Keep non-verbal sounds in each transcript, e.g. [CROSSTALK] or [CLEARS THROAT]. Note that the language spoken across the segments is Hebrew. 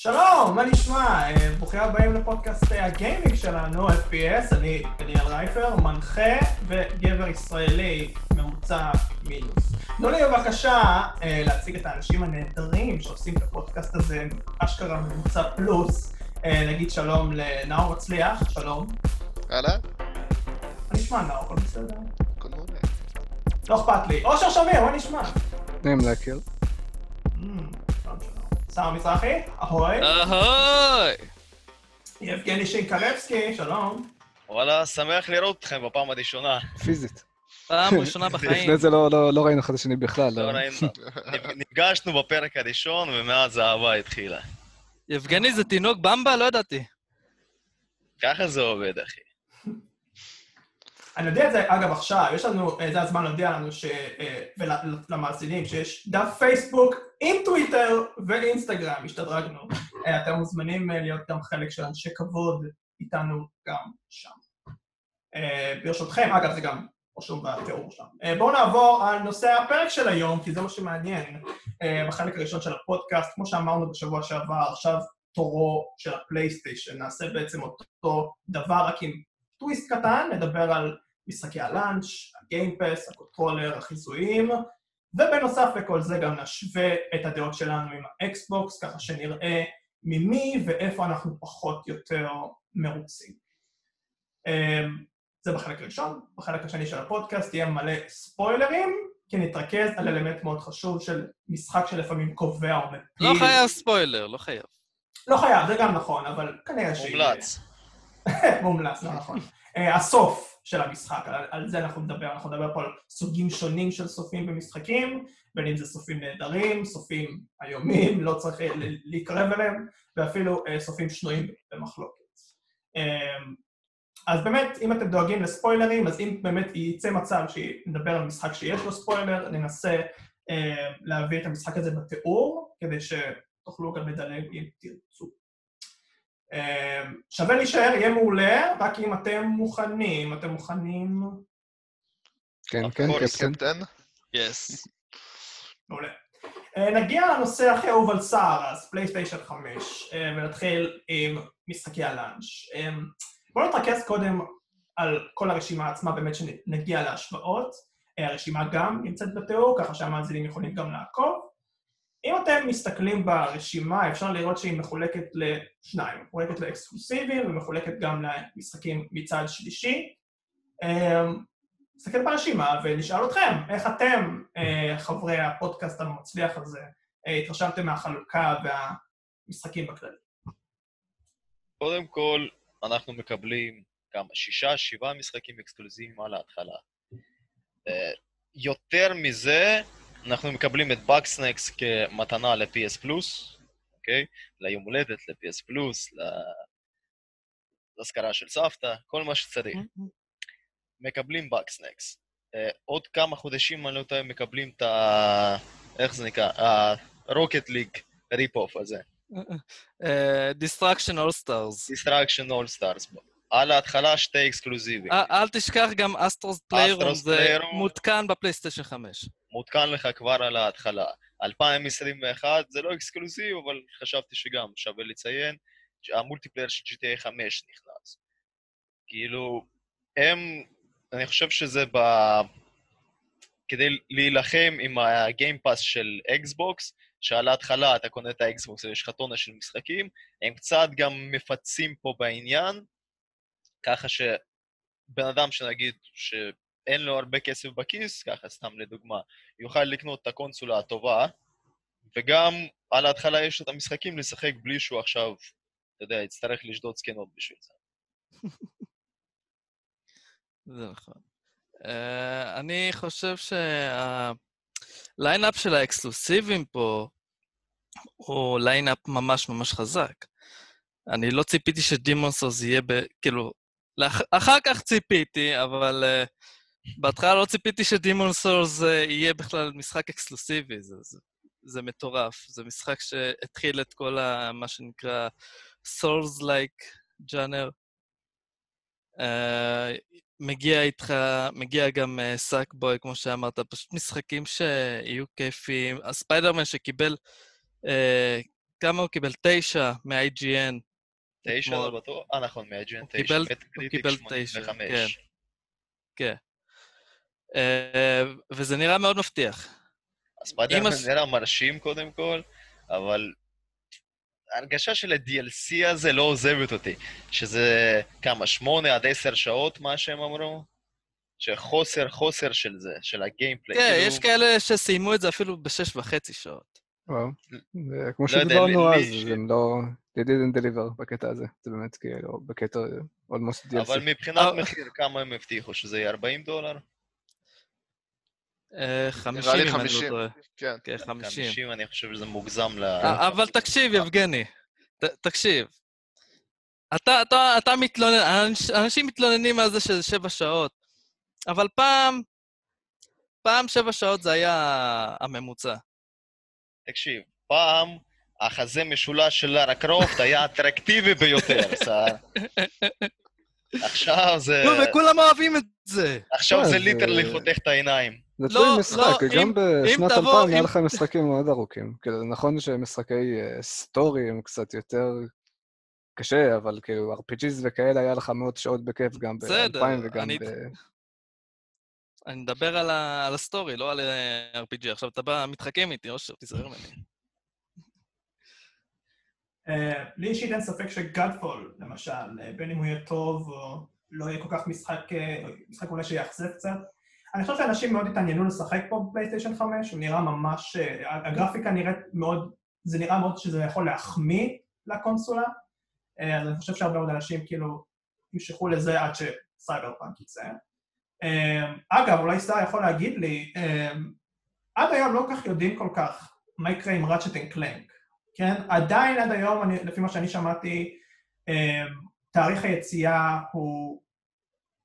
שלום, מה נשמע? אה, ברוכים הבאים לפודקאסט אה, הגיימינג שלנו, FPS, אני דניאל רייפר, מנחה וגבר ישראלי, ממוצע מינוס. תנו לי בבקשה אה, להציג את האנשים הנהדרים שעושים את הפודקאסט הזה, אשכרה ממוצע פלוס. נגיד שלום לנאור מצליח, שלום. אהלן. מה נשמע, נאור? הכל בסדר? הכל מעולה. לא אכפת לי. אושר שמיר, מה נשמע? נעים להכיר. שר מזרחי, אהוי. אהוי! יבגני שינקרבסקי, שלום. וואלה, שמח לראות אתכם בפעם הראשונה. פיזית. פעם [LAUGHS] ראשונה בחיים. לפני זה לא, לא, לא ראינו אחד את השני בכלל. לא ראינו. נפגשנו בפרק הראשון, ומאז האהבה התחילה. יבגני זה תינוק במבה? לא ידעתי. ככה זה עובד, אחי. אני יודע את זה, אגב, עכשיו, יש לנו, אה, זה הזמן להודיע לנו, ש... אה, ולמאזינים, שיש דף פייסבוק עם טוויטר ואינסטגרם, השתדרגנו. אה, אתם מוזמנים להיות גם חלק של אנשי כבוד איתנו גם שם. ברשותכם, אגב, זה גם רשום בתיאור שם. בואו נעבור על נושא הפרק של היום, כי זה מה שמעניין בחלק הראשון של הפודקאסט. כמו שאמרנו בשבוע שעבר, עכשיו תורו של הפלייסטיישן, נעשה בעצם אותו דבר, רק עם טוויסט קטן, נדבר על משחקי ה-launch, ה-Game Pass, הקוטרולר, החיזויים, ובנוסף לכל זה גם נשווה את הדעות שלנו עם האקסבוקס, ככה שנראה ממי ואיפה אנחנו פחות יותר מרוצים. אמ, זה בחלק הראשון. בחלק השני של הפודקאסט יהיה מלא ספוילרים, כי נתרכז על אלמנט מאוד חשוב של משחק שלפעמים קובע או מפיל. לא חייב ספוילר, לא חייב. לא חייב, זה גם נכון, אבל כנראה ש... מומלץ. [LAUGHS] מומלץ, לא נכון. אה, הסוף של המשחק, על, על זה אנחנו נדבר, אנחנו נדבר פה על סוגים שונים של סופים במשחקים, בין אם זה סופים נהדרים, סופים איומים, לא צריך להתקרב אליהם, ואפילו אה, סופים שנויים במחלוקת. אה, אז באמת, אם אתם דואגים לספוילרים, אז אם באמת ייצא מצב שנדבר על משחק שיש לו ספוילר, ננסה אה, להביא את המשחק הזה בתיאור, כדי שתוכלו גם לדלג אם תרצו. אמ, שווה להישאר, יהיה מעולה, רק אם אתם מוכנים. אתם מוכנים? כן, כן, קפטן. יס. מעולה. אה, נגיע לנושא הכי אהוב על סער, אז פלייסטיישן 5, אה, ונתחיל עם משחקי הלאנץ'. אה, בואו נתרכז קודם על כל הרשימה עצמה, באמת שנגיע להשוואות. הרשימה גם נמצאת בתיאור, ככה שהמאזינים יכולים גם לעקוב. אם אתם מסתכלים ברשימה, אפשר לראות שהיא מחולקת לשניים, מחולקת לאקסקלוסיביים ומחולקת גם למשחקים מצד שלישי. אמ, נסתכל ברשימה ונשאל אתכם, איך אתם, אה, חברי הפודקאסט המצליח הזה, אה, התרשמתם מהחלוקה והמשחקים בכללי? קודם כל, אנחנו מקבלים כמה, שישה, שבעה משחקים אקסקלוסיביים על ההתחלה. אה, יותר מזה, אנחנו מקבלים את Bugsnax כמתנה ל-PS פלוס, אוקיי? ליום הולדת, ל-PS פלוס, להשכרה של סבתא, כל מה שצריך. מקבלים Bugsnax. Uh, עוד כמה חודשים, אני לא יודע, מקבלים את ה... איך זה נקרא? ה-Rocket League rip-off הזה. Destruction All Stars. Destruction All Stars. על ההתחלה שתי אקסקלוסיבים. אל תשכח גם Astro's Playroom, זה מותקן בפלייסטיישן 5. מותקן לך כבר על ההתחלה. 2021 זה לא אקסקלוסיב, אבל חשבתי שגם שווה לציין שה-multiplayer של GTA 5 נכנס. כאילו, הם, אני חושב שזה ב... כדי להילחם עם ה-Game Pass של אקסבוקס, שעל ההתחלה אתה קונה את האקסבוקס ויש לך טונה של משחקים, הם קצת גם מפצים פה בעניין, ככה שבן אדם שנגיד שאין לו הרבה כסף בכיס, ככה סתם לדוגמה, יוכל לקנות את הקונסולה הטובה, וגם על ההתחלה יש את המשחקים לשחק בלי שהוא עכשיו, אתה יודע, יצטרך לשדוד זקנות בשביל זה. זה נכון. Uh, אני חושב שה-lineup של האקסקלוסיבים פה הוא lineup ממש ממש חזק. אני לא ציפיתי ש-Demon's Souls יהיה ב... כאילו, אחר כך ציפיתי, אבל uh, בהתחלה לא ציפיתי ש-Demon's Souls uh, יהיה בכלל משחק אקסקלוסיבי, זה, זה, זה מטורף. זה משחק שהתחיל את כל ה, מה שנקרא Souls-like ז'אנר. מגיע איתך, מגיע גם uh, Sackboy, כמו שאמרת, פשוט משחקים שיהיו כיפיים. ה-Spider-Man שקיבל uh, כמה הוא קיבל? תשע מה-IGN. תשע. לא בטוח? אה, נכון, הוא תשע. קיבל- הוא Metacritic קיבל תשע, 85. כן. כן. אה, וזה נראה מאוד מבטיח. ה-Spider-Man אם הס- נראה מרשים קודם כל, אבל ההרגשה של ה-DLC הזה לא עוזבת אותי. שזה כמה, שמונה עד עשר שעות, מה שהם אמרו? שחוסר, חוסר של זה, של הגיימפליי. כן, כאילו, יש כאלה שסיימו את זה אפילו בשש וחצי שעות. וואו. זה כמו לא שדיברנו אז, הם לא... They didn't deliver בקטע הזה. זה באמת כאילו, בקטע almost DLC. אבל מבחינת מחיר, כמה הם הבטיחו? שזה יהיה 40 דולר? אה, חמישים, נראה לי אם אני לא 50. טועה. כן. כן, חמישים. 50, אני חושב שזה מוגזם ל... אה, אבל תקשיב, יבגני, תקשיב. אתה, אתה, אתה מתלונן, אנש- אנשים מתלוננים על זה שזה שבע שעות, אבל פעם, פעם שבע שעות זה היה הממוצע. תקשיב, פעם החזה משולש של לארה קרופט היה אטרקטיבי ביותר, [LAUGHS] סער. עכשיו זה... נו, וכולם אוהבים את זה. עכשיו אה, זה זה- ליטרלי חותך את העיניים. זה לא, תלוי משחק, לא, גם אם- בשנת אם תבוא- 2000 היה לך משחקים מאוד ארוכים. כאילו, נכון שמשחקי אה, story הם קצת יותר קשה, אבל כאילו RPGs וכאלה היה לך מאות שעות בכיף גם בסדר, ב-2000 וגם ב... אני מדבר על ה-story, לא על אה, RPG. עכשיו אתה בא, מתחכם איתי, אושר, תיזהר ממני. לי אישית אין ספק ש-Godfall, למשל, אה, בין אם הוא יהיה טוב או לא יהיה כל כך משחק, אה, משחק אולי שיאכזב קצת. אני חושב שאנשים מאוד התעניינו לשחק פה בפלייסטיישן 5, הוא נראה ממש, אה, הגרפיקה נראית מאוד, זה נראה מאוד שזה יכול להחמיא לקונסולה, אז אני חושב שהרבה מאוד אנשים כאילו ימשכו לזה עד שסייבר פאנק יצא. אגב, אולי סטאר יכול להגיד לי, עד היום לא כל כך יודעים כל כך מה יקרה עם Ratchet and Clank. כן? עדיין עד היום, אני, לפי מה שאני שמעתי, אה, תאריך היציאה הוא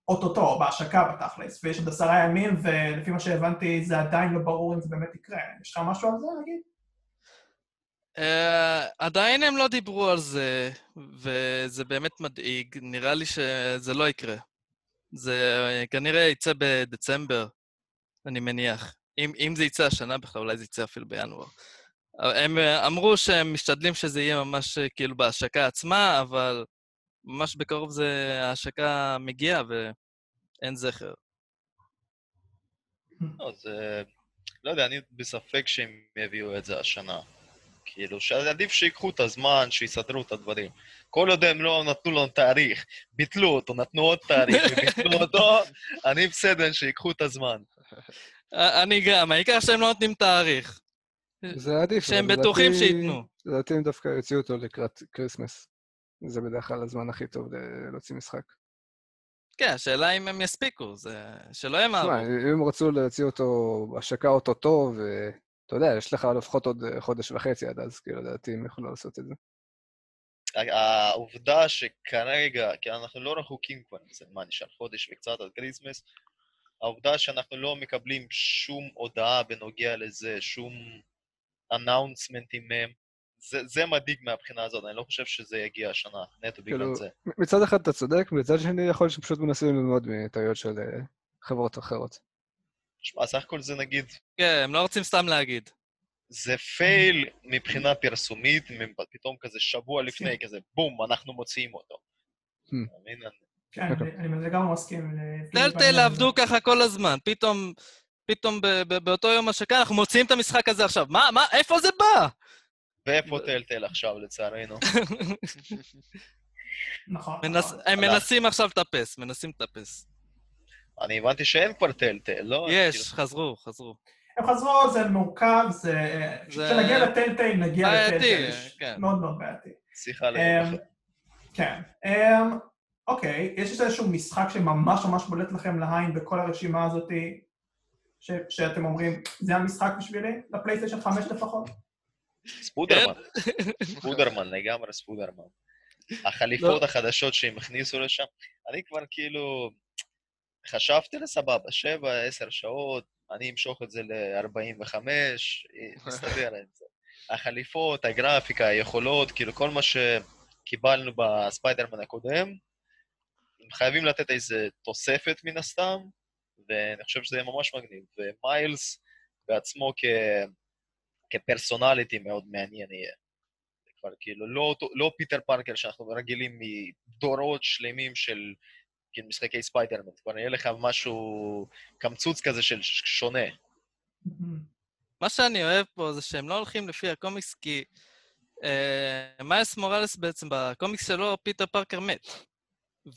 אוטוטו, בהשקה בתכלס, ויש עוד עשרה ימים, ולפי מה שהבנתי, זה עדיין לא ברור אם זה באמת יקרה. יש לך משהו על זה להגיד? Uh, עדיין הם לא דיברו על זה, וזה באמת מדאיג. נראה לי שזה לא יקרה. זה אה, כנראה יצא בדצמבר, אני מניח. אם, אם זה יצא השנה בכלל, אולי זה יצא אפילו בינואר. הם אה, אמרו שהם משתדלים שזה יהיה ממש אה, כאילו בהשקה עצמה, אבל ממש בקרוב זה... ההשקה מגיעה ואין זכר. לא, זה... לא יודע, אני בספק שהם יביאו את זה השנה. כאילו, שעדיף שיקחו את הזמן, שיסדרו את הדברים. כל עוד הם לא נתנו לנו תאריך, ביטלו אותו, נתנו עוד תאריך וביטלו [LAUGHS] אותו, אני בסדר שיקחו את הזמן. אה, אני גם, העיקר שהם לא נותנים תאריך. זה עדיף. שהם בטוחים לדעתי- שייתנו. לדעתי הם דווקא יוציאו אותו לקראת Christmas. זה בדרך כלל הזמן הכי טוב להוציא משחק. כן, השאלה אם הם יספיקו, זה... שלא ימהרו. תשמע, אם הם רצו להוציא אותו השקה אוטוטו, ואתה יודע, יש לך לפחות עוד אה, חודש וחצי עד אז, כאילו, לדעתי הם יכולו לעשות את זה. העובדה שכרגע, כי אנחנו לא רחוקים כבר מזה, מה נשאר חודש וקצת עד Christmas, העובדה שאנחנו לא מקבלים שום הודעה בנוגע לזה, שום אנאונסמנטים מהם, זה, זה מדאיג מהבחינה הזאת, אני לא חושב שזה יגיע השנה, נטו בגלל כאילו, זה. מצד אחד אתה צודק, מצד שני יכול להיות שפשוט מנסים ללמוד מטעויות של אה, חברות אחרות. שמע, סך הכל זה נגיד, כן, הם לא רוצים סתם להגיד. זה פייל מבחינה פרסומית, פתאום כזה שבוע לפני, כזה בום, אנחנו מוציאים אותו. Hmm. כן, אוקיי. אני אני לגמרי מסכים. טלטל עבדו ככה כל הזמן, פתאום, פתאום ב- ב- באותו יום השקה אנחנו מוציאים את המשחק הזה עכשיו. מה, מה, איפה זה בא? ואיפה טלטל עכשיו, לצערנו? [LAUGHS] נכון. נכון. הם. מנסים עכשיו לטפס, מנסים לטפס. אני הבנתי שאין כבר טלטל, לא? יש, חזרו, חזרו. הם חזרו, זה מורכב, זה... כשנגיע לטלטייל נגיע בעייתי, לטלטייל. יש- כן. מאוד מאוד בעייתי. שיחה אמ, אחר. כן. אמ, אוקיי, יש איזשהו משחק שממש ממש בולט לכם לעין בכל הרשימה הזאת, ש- שאתם אומרים, זה המשחק בשבילי? לפלייסטיישן 5 לפחות? ספודרמן. ספודרמן, לגמרי ספודרמן. החליפות החדשות שהם הכניסו לשם, אני כבר כאילו... חשבתי לסבבה, שבע, עשר שעות, אני אמשוך את זה ל-45, נסתדר [LAUGHS] עם זה. החליפות, הגרפיקה, היכולות, כאילו כל מה שקיבלנו בספיידרמן הקודם, הם חייבים לתת איזה תוספת מן הסתם, ואני חושב שזה יהיה ממש מגניב. ומיילס בעצמו כ... כ-personality מאוד מעניין יהיה. כבר, כאילו, לא, לא פיטר פארקר שאנחנו רגילים מדורות שלמים של כאילו, משחקי ספיידרמן, כבר יהיה לך משהו, קמצוץ כזה של שונה. מה שאני אוהב פה זה שהם לא הולכים לפי הקומיקס, כי אה, מיילס מוראלס בעצם, בקומיקס שלו, פיטר פארקר מת.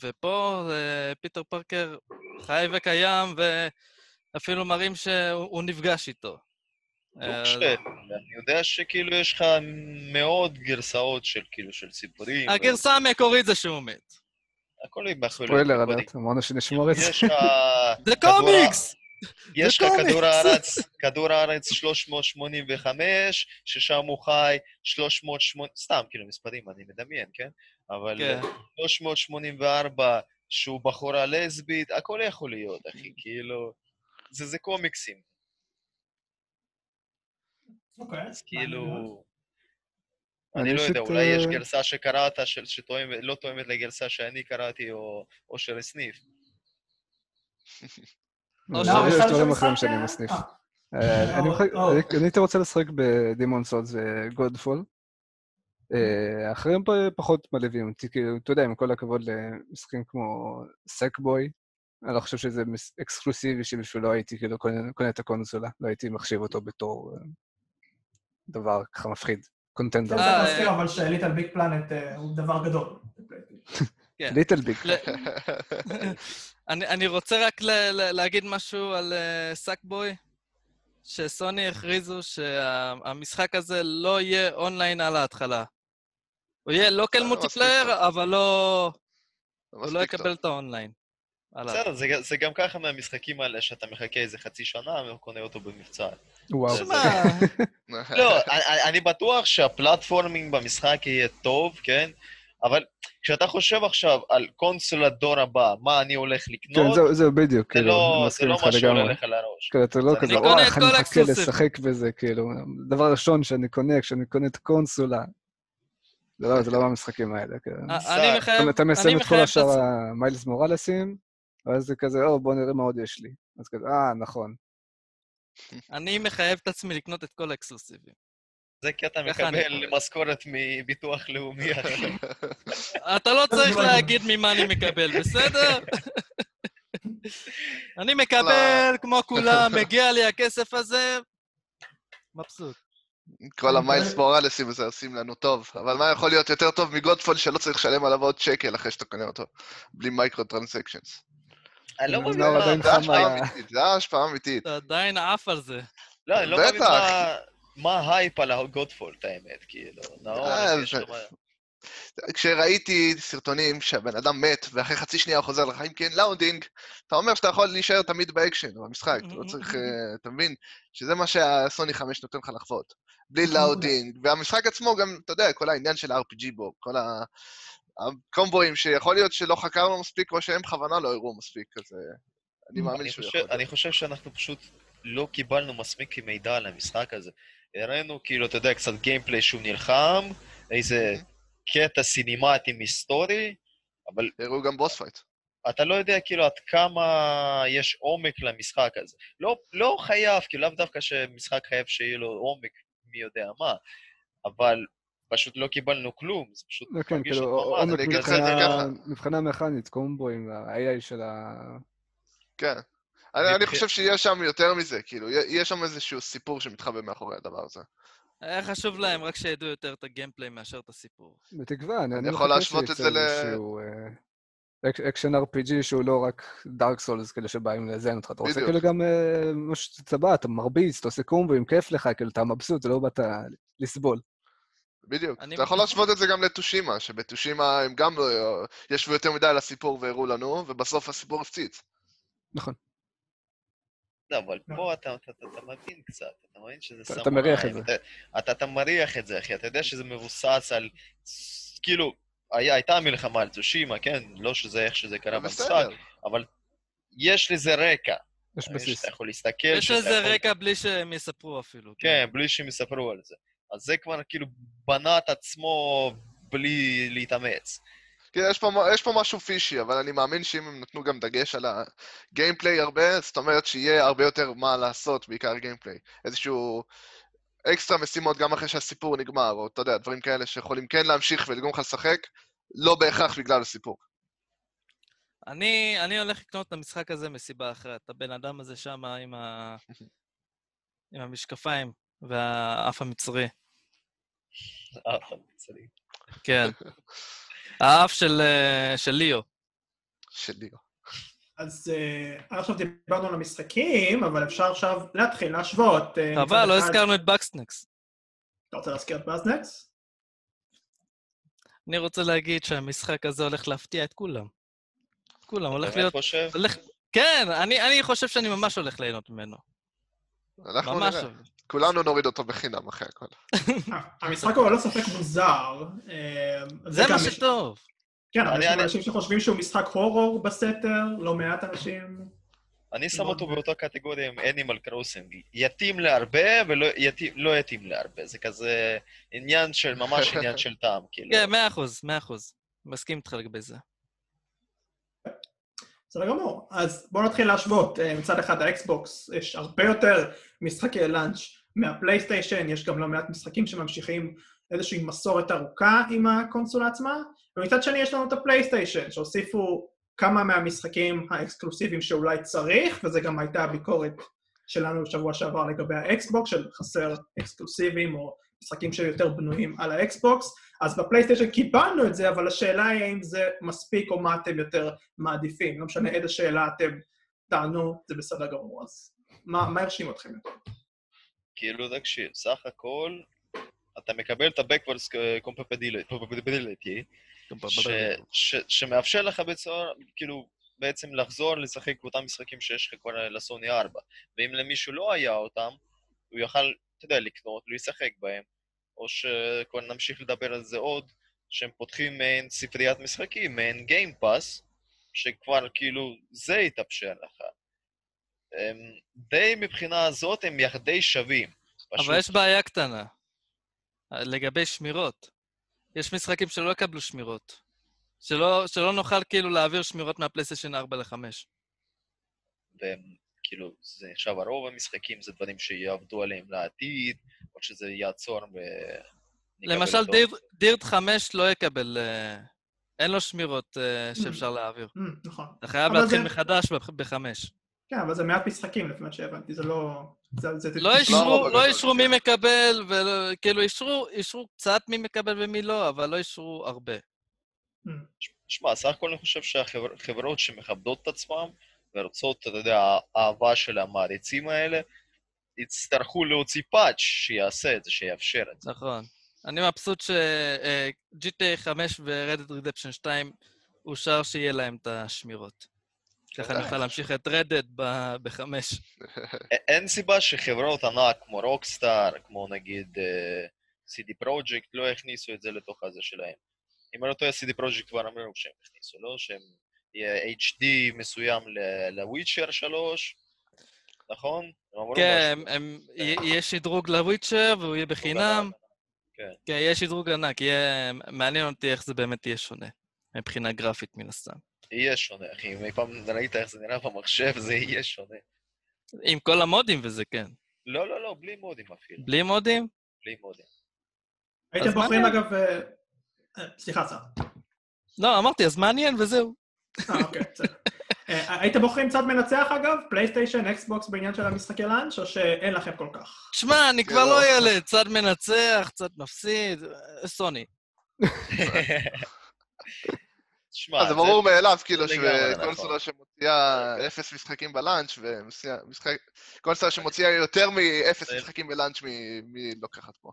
ופה אה, פיטר פארקר חי וקיים, ואפילו מראים שהוא הוא נפגש איתו. ברור אה. אני יודע שכאילו יש לך מאות גרסאות של כאילו של סיפורים. הגרסה המקורית זה שהוא מת. הכל יכול ספוילר להיות. עלת, אמרנו שנשמור את [LAUGHS] זה. יש לך... זה קומיקס! יש לך. [LAUGHS] כדור הארץ, כדור הארץ 385, ששם הוא חי 380, סתם, כאילו מספרים, אני מדמיין, כן? אבל כן. 384 שהוא בחורה לסבית, הכל יכול להיות, אחי, כאילו... זה זה קומיקסים, אוקיי. אז כאילו... אני לא יודע, אולי יש אה, גרסה שקראת של- שתואמת- לא תואמת לגרסה שאני קראתי, או- או של סניף. או יש דברים- יש יש לך דברים משחק, אחרים שאני? מסניף. אה, אני הייתי רוצה לשחק ב Demon's Souls ו Godfall. אה, האחרים פה פחות מלהיבים אותי, כאילו, אתה יודע, עם כל הכבוד למשחקים כמו Sackboy, אני לא חושב שזה אקסקלוסיבי שבשבילו הייתי כאילו קונה את הקונסולה, לא הייתי מחשיב אותו בתור אה, דבר ככה מפחיד, contender. כן, אה, צריך להזכיר אבל ש Little Big Planet אה, הוא דבר גדול. כן. Little Big. ל- [LAUGHS] אני, אני רוצה רק ל, ל, להגיד משהו על Sackboy, שסוני הכריזו שהמשחק הזה לא יהיה אונליין על ההתחלה. הוא יהיה local לא מספיק multiplayer. אבל לא, הוא לא. יקבל את האונליין. בסדר, זה גם ככה מהמשחקים האלה שאתה מחכה איזה חצי שנה וקונה אותו במבצע. וואו. שמע, [LAUGHS] לא, אני, אני בטוח שה platforming במשחק יהיה טוב, כן? אבל כשאתה חושב עכשיו על קונסולת דור הבא, מה אני הולך כן, לקנות, זהו, זהו, בדיוק, זה כאילו, לא, אני זה לא מה שעולה. לך לראש. כאילו, אתה לא אני כזה, את איך אני מחכה האקסקלוסיב." לשחק בזה, כאילו. הדבר הראשון שאני קונה כשאני קונה את הקונסולה, זה לא, זה לא מהמשחקים האלה, כאילו. אני מחייב, אתה מסיים את כל השאר. המיילס מורלסים, ואז זה כזה, או, בוא נראה מה עוד יש לי. אז כזה, אה, נכון. אני מחייב את עצמי לקנות את כל האקסקלוסיבים. זה כי אתה מקבל משכורת מביטוח לאומי, [LAUGHS] אחי. אתה לא צריך לא להגיד ממה אני מקבל, בסדר? אני מקבל כמו כולם, מגיע לי הכסף הזה, מבסוט. כל ה Miles Morales ים הזה עושים לנו טוב, אבל מה יכול להיות יותר טוב מ Godfall שלא צריך לשלם עליו עוד שקל אחרי שאתה קונה אותו, בלי microtransactions. אני לא אני מבין לא מה... זה השפעה אמיתית. אתה עדיין עף על זה. לא, אני לא מבין. מה... מה ההייפ על ה Godfall, האמת, כאילו. נאור, כשראיתי סרטונים שהבן אדם מת, ואחרי חצי שנייה הוא חוזר לחיים כי אין loading, אתה אומר שאתה יכול להישאר תמיד באקשן, במשחק, אתה לא צריך, אה, אתה מבין? שזה מה שהסוני 5 נותן לך לחוות. בלי loading, והמשחק עצמו גם, אתה יודע, כל העניין של ה-RPG בו, כל. הקומבואים שיכול להיות שלא חקרנו מספיק, או שהם בכוונה לא הראו מספיק, אז אה, אני מאמין אני שהוא יכול. אני חושב שאנחנו פשוט לא קיבלנו מספיק מידע על המשחק הזה. הראינו, כאילו, אתה יודע, קצת gameplay שהוא נלחם, איזה קטע סינמטי היסטורי, אבל הראו גם boss fight. אתה לא יודע, כאילו, עד כמה יש עומק למשחק הזה. לא, לא חייב, כאילו, לאו דווקא שמשחק חייב שיהיה לו עומק, מי יודע מה, אבל פשוט לא קיבלנו כלום, זה פשוט לא, כן, מרגיש כאילו. עומק מבחינה- מכנית, קומבואים, ה-AI של ה... כן. אני, אני חושב שיש שם יותר מזה, כאילו, יש שם איזשהו סיפור שמתחבא מאחורי הדבר הזה. היה חשוב להם רק שידעו יותר את ה gameplay מאשר את הסיפור. בתקווה, אני אני יכול להשוות את זה ל- אה, אק- אקשן RPG שהוא לא רק Dark Souls, כאילו שבאים לזיין אותך. אתה רוצה. כאילו גם אה, משהו שאתה בא, אתה מרביץ, אתה עושה קומבואים, כיף לך, כאילו אתה מבסוט, אתה לא באת לסבול. בדיוק. אתה יכול להשוות את זה גם לטושימה, שבטושימה הם גם לא ישבו יותר מדי על הסיפור והראו לנו, ובסוף הסיפור הפציץ. לא, אבל לא. פה אתה, אתה, אתה, אתה מבין קצת, אתה מבין שזה סם אתה מריח את זה. אתה, אתה, אתה מריח את זה, אחי, אתה יודע שזה מבוסס על... כאילו, היה, הייתה מלחמה על צושימה, כן? לא שזה איך שזה קרה במשחק, בסדר. אבל יש לזה רקע. יש יש- בסיס. שאתה יכול להסתכל, יש לזה יכול- רקע בלי שהם יספרו אפילו. כן, בלי שהם יספרו על זה. אז זה כבר כאילו בנה את עצמו בלי להתאמץ. כן, יש פה, יש פה משהו פישי, אבל אני מאמין שאם הם נתנו גם דגש על הגיימפליי הרבה, זאת אומרת שיהיה הרבה יותר מה לעשות, בעיקר גיימפליי. איזשהו... אקסטרה משימות גם אחרי שהסיפור נגמר, או אתה יודע, דברים כאלה שיכולים כן להמשיך ולגרום לך לשחק, לא בהכרח בגלל הסיפור. אני, אני הולך לקנות את המשחק הזה מסיבה אחרת. הבן אדם הזה שם עם, ה... [LAUGHS] עם המשקפיים והאף המצרי. אה, מצרי. כן. [LAUGHS] האף של, אה, של ליאו. שלי. אז אה, עד עכשיו דיברנו על המשחקים, אבל אפשר עכשיו להתחיל להשוות. אה, חבל, לא הזכרנו את בקסנקס. אתה רוצה להזכיר את באזנקס? אני רוצה להגיד שהמשחק הזה הולך להפתיע את כולם. כולם, הולך להיות... חושב? הולך... כן, אני, אני חושב שאני ממש הולך ליהנות ממנו. אנחנו ממש נראה. כולנו נוריד אותו בחינם אחרי הכל. המשחק הוא ללא ספק מוזר. אה, זה מה שטוב. כן, אבל אני- יש אנשים שחושבים שהוא משחק הורור בסתר, לא מעט אנשים. אני שם מאוד אותו. באותה קטגוריה עם אנימל קרוסינג. יתאים להרבה ולא יתאים, לא להרבה. זה כזה עניין של, ממש [LAUGHS] עניין של טעם, כאילו. כן, מאה אחוז, מאה אחוז. מסכים איתך לגבי זה. בסדר גמור. אז בואו נתחיל להשוות. אה, מצד אחד האקסבוקס, יש הרבה יותר משחקי launch מהפלייסטיישן, יש גם לא מעט משחקים שממשיכים איזושהי מסורת ארוכה עם הקונסולה עצמה, ומצד שני יש לנו את הפלייסטיישן, שהוסיפו כמה מהמשחקים האקסקלוסיביים שאולי צריך, וזה גם הייתה הביקורת שלנו בשבוע שעבר לגבי האקסבוקס, של חסר אקסקלוסיביים או משחקים שיותר בנויים על האקסבוקס. אז בפלייסטיישן קיבלנו את זה, אבל השאלה היא האם זה מספיק או מה אתם יותר מעדיפים. לא משנה איזה שאלה אתם תענו, זה בסדר גמור. אז מה, מה הרשים אתכם יותר? כאילו, תקשיב, סך הכל, אתה מקבל את ה-Backwards compatibility, ש- ש- שמאפשר לך בצורה, כאילו, בעצם לחזור לשחק באותם משחקים שיש לך כבר לסוני 4. ואם למישהו לא היה אותם, הוא יוכל, אתה יודע, לקנות, לשחק בהם. או שכבר נמשיך לדבר על זה עוד, שהם פותחים מעין ספריית משחקים, מעין גיימפאס, שכבר כאילו זה יתאפשר לך. הם, די מבחינה הזאת הם יחדי שווים. פשוט, אבל יש בעיה קטנה. לגבי שמירות. יש משחקים שלא יקבלו שמירות. שלא, שלא נוכל כאילו להעביר שמירות מהפלייסטיישן 4 ל-5. והם, כאילו, זה עכשיו הרוב המשחקים זה דברים שיעבדו עליהם לעתיד, או שזה יעצור ו... למשל. דיר, דירד 5 לא יקבל... אה, אין לו שמירות אה, שאפשר להעביר. Mm, נכון. אתה חייב להתחיל מחדש בחמש. כן, אבל זה מעט משחקים לפי מה שהבנתי, זה לא... זה, זה, זה לא אישרו, לא אישרו כן. מי מקבל, כאילו אישרו, אישרו קצת מי מקבל ומי לא, אבל לא אישרו הרבה. Mm, שמע, סך הכל אני חושב שהחברות שמכבדות את עצמם ורוצות, אתה יודע, האהבה של המעריצים האלה, יצטרכו להוציא פאץ' שיעשה את זה, שיאפשר את זה. נכון. אני מבסוט ש-GTA 5 ו-Reddit Redemption 2 אושר שיהיה להם את השמירות. ככה אה. נוכל להמשיך את רדד בחמש. [LAUGHS] אין סיבה שחברות ענק כמו רוקסטאר, כמו נגיד אה, CD פרויקט, לא יכניסו את זה לתוך הזה שלהם. אם אני לא טועה, CD פרויקט כבר אמרו שהם יכניסו, לא? שהם יהיה HD מסוים לוויצ'ר 3, נכון? כן, י- יהיה שדרוג לוויצ'ר והוא יהיה בחינם. כן. כן, יהיה שדרוג ענק, יהיה... מעניין אותי איך זה באמת יהיה שונה, מבחינה גרפית מן הסתם. יהיה שונה, אחי. אם אי פעם ראית איך זה נראה במחשב, זה יהיה שונה. עם כל המודים וזה, כן. לא, לא, לא, בלי מודים אפילו. בלי מודים? בלי מודים. הייתם בוחרים. אגב... אה, אה, סליחה, שר. לא, אמרתי, אז מעניין וזהו. אה, אוקיי, בסדר. [LAUGHS] אה, הייתם בוחרים צד מנצח אגב? פלייסטיישן, אקסבוקס בעניין של המשחקי launch, או שאין לכם כל כך? שמע, אני כבר לא ילד, צד מנצח, צד מפסיד, סוני. [LAUGHS] שמע, אז זה ברור מאליו, כאילו, זה לגמרי נכון. שקונסולה שמוציאה אפס משחקים בבלאנץ' וקונסולה שמוציאה יותר מאפס זה- משחקים בלאנץ' מי לוקחת פה.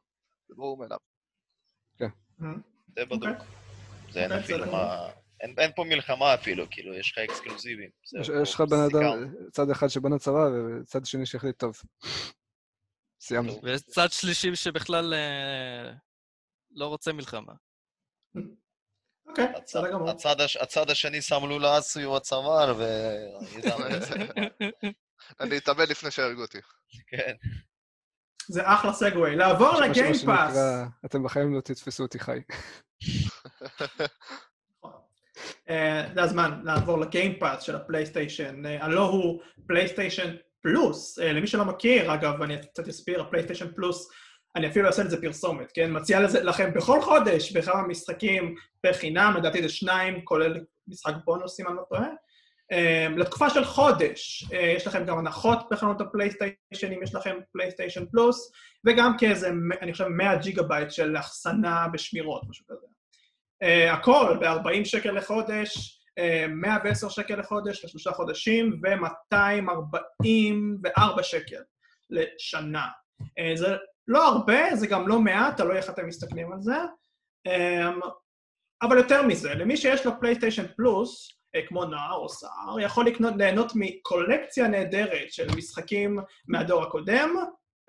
זה ברור מאליו. אה, זה בדוק. אוקיי. זה אין אוקיי, אפילו בסדר. מה... אין אין פה מלחמה אפילו, כאילו, יש לך אקסקלוסיבים. יש- לך בן אדם. צד אחד שבנה צבא וצד שני שהחליט טוב. סיימנו. ויש צד שלישי שבכלל אה, לא רוצה מלחמה. אוקיי, הצד- בסדר גמור. הצד הש- הצד השני שם לולאסי הוא הצוואר, ו... אני אתאבד [LAUGHS] לפני שהרגו אותי. כן. זה אחלה סגווי. לעבור לגיימפאס. אתם בחיים לא תתפסו אותי חי. אה, זה הזמן לעבור לגיימפאס של הפלייסטיישן. אה, הלא הוא פלייסטיישן פלוס. אה, למי שלא מכיר, אגב, אני קצת אסביר, הפלייסטיישן פלוס אני אפילו אעשה לזה פרסומת, כן? מציע לכם בכל חודש בכמה משחקים בחינם, לדעתי זה שניים, כולל משחק בונוס, אם אני לא טועה. אה, לתקופה של חודש, אה, יש לכם גם הנחות בחנות הפלייסטיישן, אם יש לכם פלייסטיישן פלוס, וגם כאיזה, אני חושב, 100 ג'יגה בייט של אחסנה בשמירות, משהו כזה. אה, הכל ב-40 שקל לחודש, אה, 110 שקל לחודש לשלושה חודשים, ו-244 שקל לשנה. זה לא הרבה, זה גם לא מעט, תלוי איך אתם מסתכלים על זה. Um, אבל יותר מזה, למי שיש לו פלייסטיישן פלוס, כמו נער או סער, יכול לקנות, ליהנות מקולקציה נהדרת של משחקים מהדור הקודם,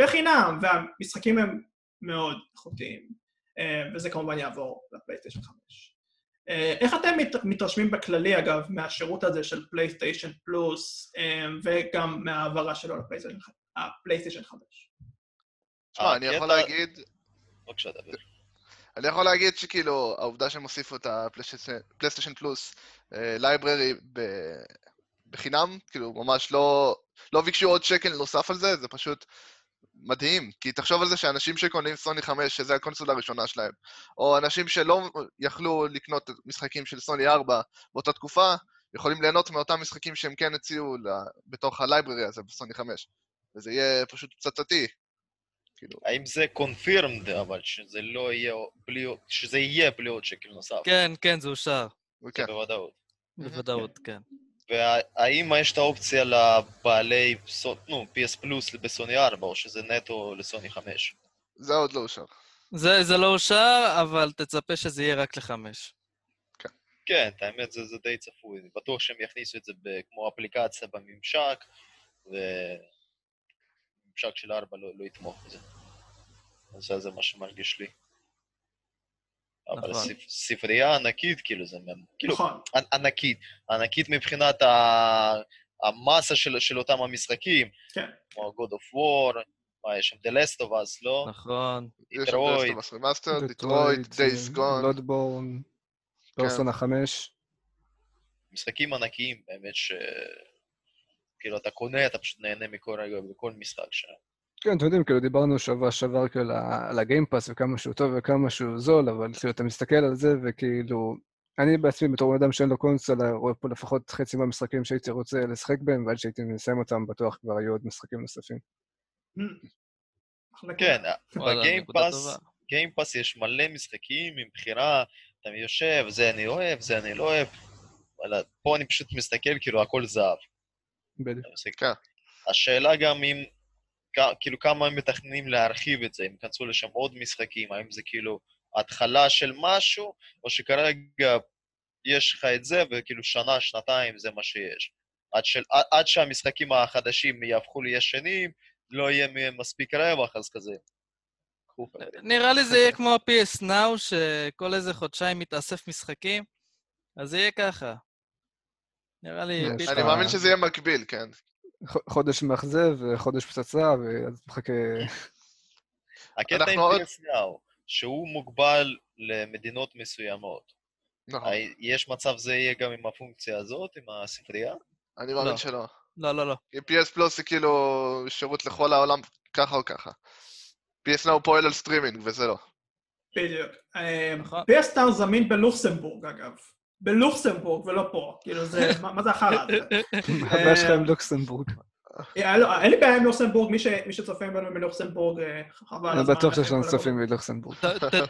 בחינם, והמשחקים הם מאוד איכותיים. אה, וזה כמובן יעבור לפלייסטיישן 5. אה, איך אתם מתרשמים בכללי, אגב, מהשירות הזה של פלייסטיישן פלוס, אה, וגם מההעברה שלו לפלייסטיישן 5? תשמע, אני יכול להגיד... בבקשה, דוד. אני יכול להגיד שכאילו, העובדה שהם הוסיפו את הפלייסטיישן פלוס library בחינם, כאילו, ממש לא, לא ביקשו עוד שקל נוסף על זה, זה פשוט מדהים, כי תחשוב על זה שאנשים שקונים סוני 5, שזה הקונסולה הראשונה שלהם, או אנשים שלא יכלו לקנות משחקים של סוני 4 באותה תקופה, יכולים ליהנות מאותם משחקים שהם כן הציעו בתוך הלייברי הזה בסוני 5. וזה יהיה פשוט פצצתי. כאילו... האם זה קונפירמד, אבל שזה לא יהיה בלי... שזה יהיה בלי עוד שקל נוסף? כן, כן, זה אושר. כן. בוודאות. בוודאות, כן. והאם יש את האופציה לבעלי, נו, PS פלוס בסוני 4, או שזה נטו לסוני 5? זה עוד לא אושר. זה, זה לא אושר, אבל תצפה שזה יהיה רק לחמש. כן. כן, האמת זה, זה די צפוי. אני בטוח שהם יכניסו את זה כמו אפליקציה בממשק, וממשק של 4 לא, לא יתמוך בזה. אז זה מה שמרגיש לי. אבל נכון. ספרייה ענקית, כאילו, זה... כאילו, נכון. ענקית. ענקית מבחינת המסה של, של אותם המשחקים. כן. כמו God of War, מה יש שם? The Last of Us, לא? נכון. דיטרויד. יש שם The Last of Us Remastered, דיטרויד, Days Gone. לודבורן, פרסונה 5. משחקים ענקיים, באמת ש... כאילו, אתה קונה, אתה פשוט נהנה מכל רגע, בכל משחק שם. כן, אתם יודעים, כאילו דיברנו שבוע שעבר כאילו על הגיימפאס וכמה שהוא טוב וכמה שהוא זול, אבל כאילו אתה מסתכל על זה וכאילו... אני בעצמי בתור אדם שאין לו קונסולה, רואה פה לפחות חצי מהמשחקים שהייתי רוצה לשחק בהם, ועד שהייתי מסיים אותם בטוח כבר היו עוד משחקים נוספים. [LAUGHS] כן, בגיימפאס, גיימפאס יש מלא משחקים עם בחירה, אתה יושב, זה אני אוהב, זה אני לא אוהב, אבל פה אני פשוט מסתכל, כאילו הכל זהב. בדיוק. השאלה גם אם כאילו כמה הם מתכננים להרחיב את זה, אם ייכנסו לשם עוד משחקים, האם זה כאילו התחלה של משהו, או שכרגע יש לך את זה, וכאילו שנה, שנתיים זה מה שיש. עד, של, עד, עד שהמשחקים החדשים יהפכו לישנים, לא יהיה מספיק רווח, אז כזה. נראה לי זה יהיה כמו ה-PS Now, שכל איזה חודשיים מתאסף משחקים, אז זה יהיה ככה. נראה לי... אני מאמין שזה יהיה מקביל, כן. חודש מאכזב וחודש פצצה, ואז מחכה... הקטע עם PS Now, שהוא מוגבל למדינות מסוימות. נכון. יש מצב זה יהיה גם עם הפונקציה הזאת, עם הספרייה? אני מאמין לא. שלא. לא, לא, לא. כי PS פלוס זה כאילו שירות לכל העולם ככה או ככה. PS Now פועל על סטרימינג, וזה לא. בדיוק. אה, נכון. PS Now זמין בלוקסמבורג, אגב. בלוקסמבורג ולא פה. כאילו זה, [LAUGHS] מה זה החרא הזה? הבעיה שלך עם לוקסמבורג? אה, לא, אין לי בעיה עם לוקסמבורג, מי שצופה בנו מלוקסמבורג, אה, חבל. אני בטוח שיש לנו צופים מלוקסמבורג.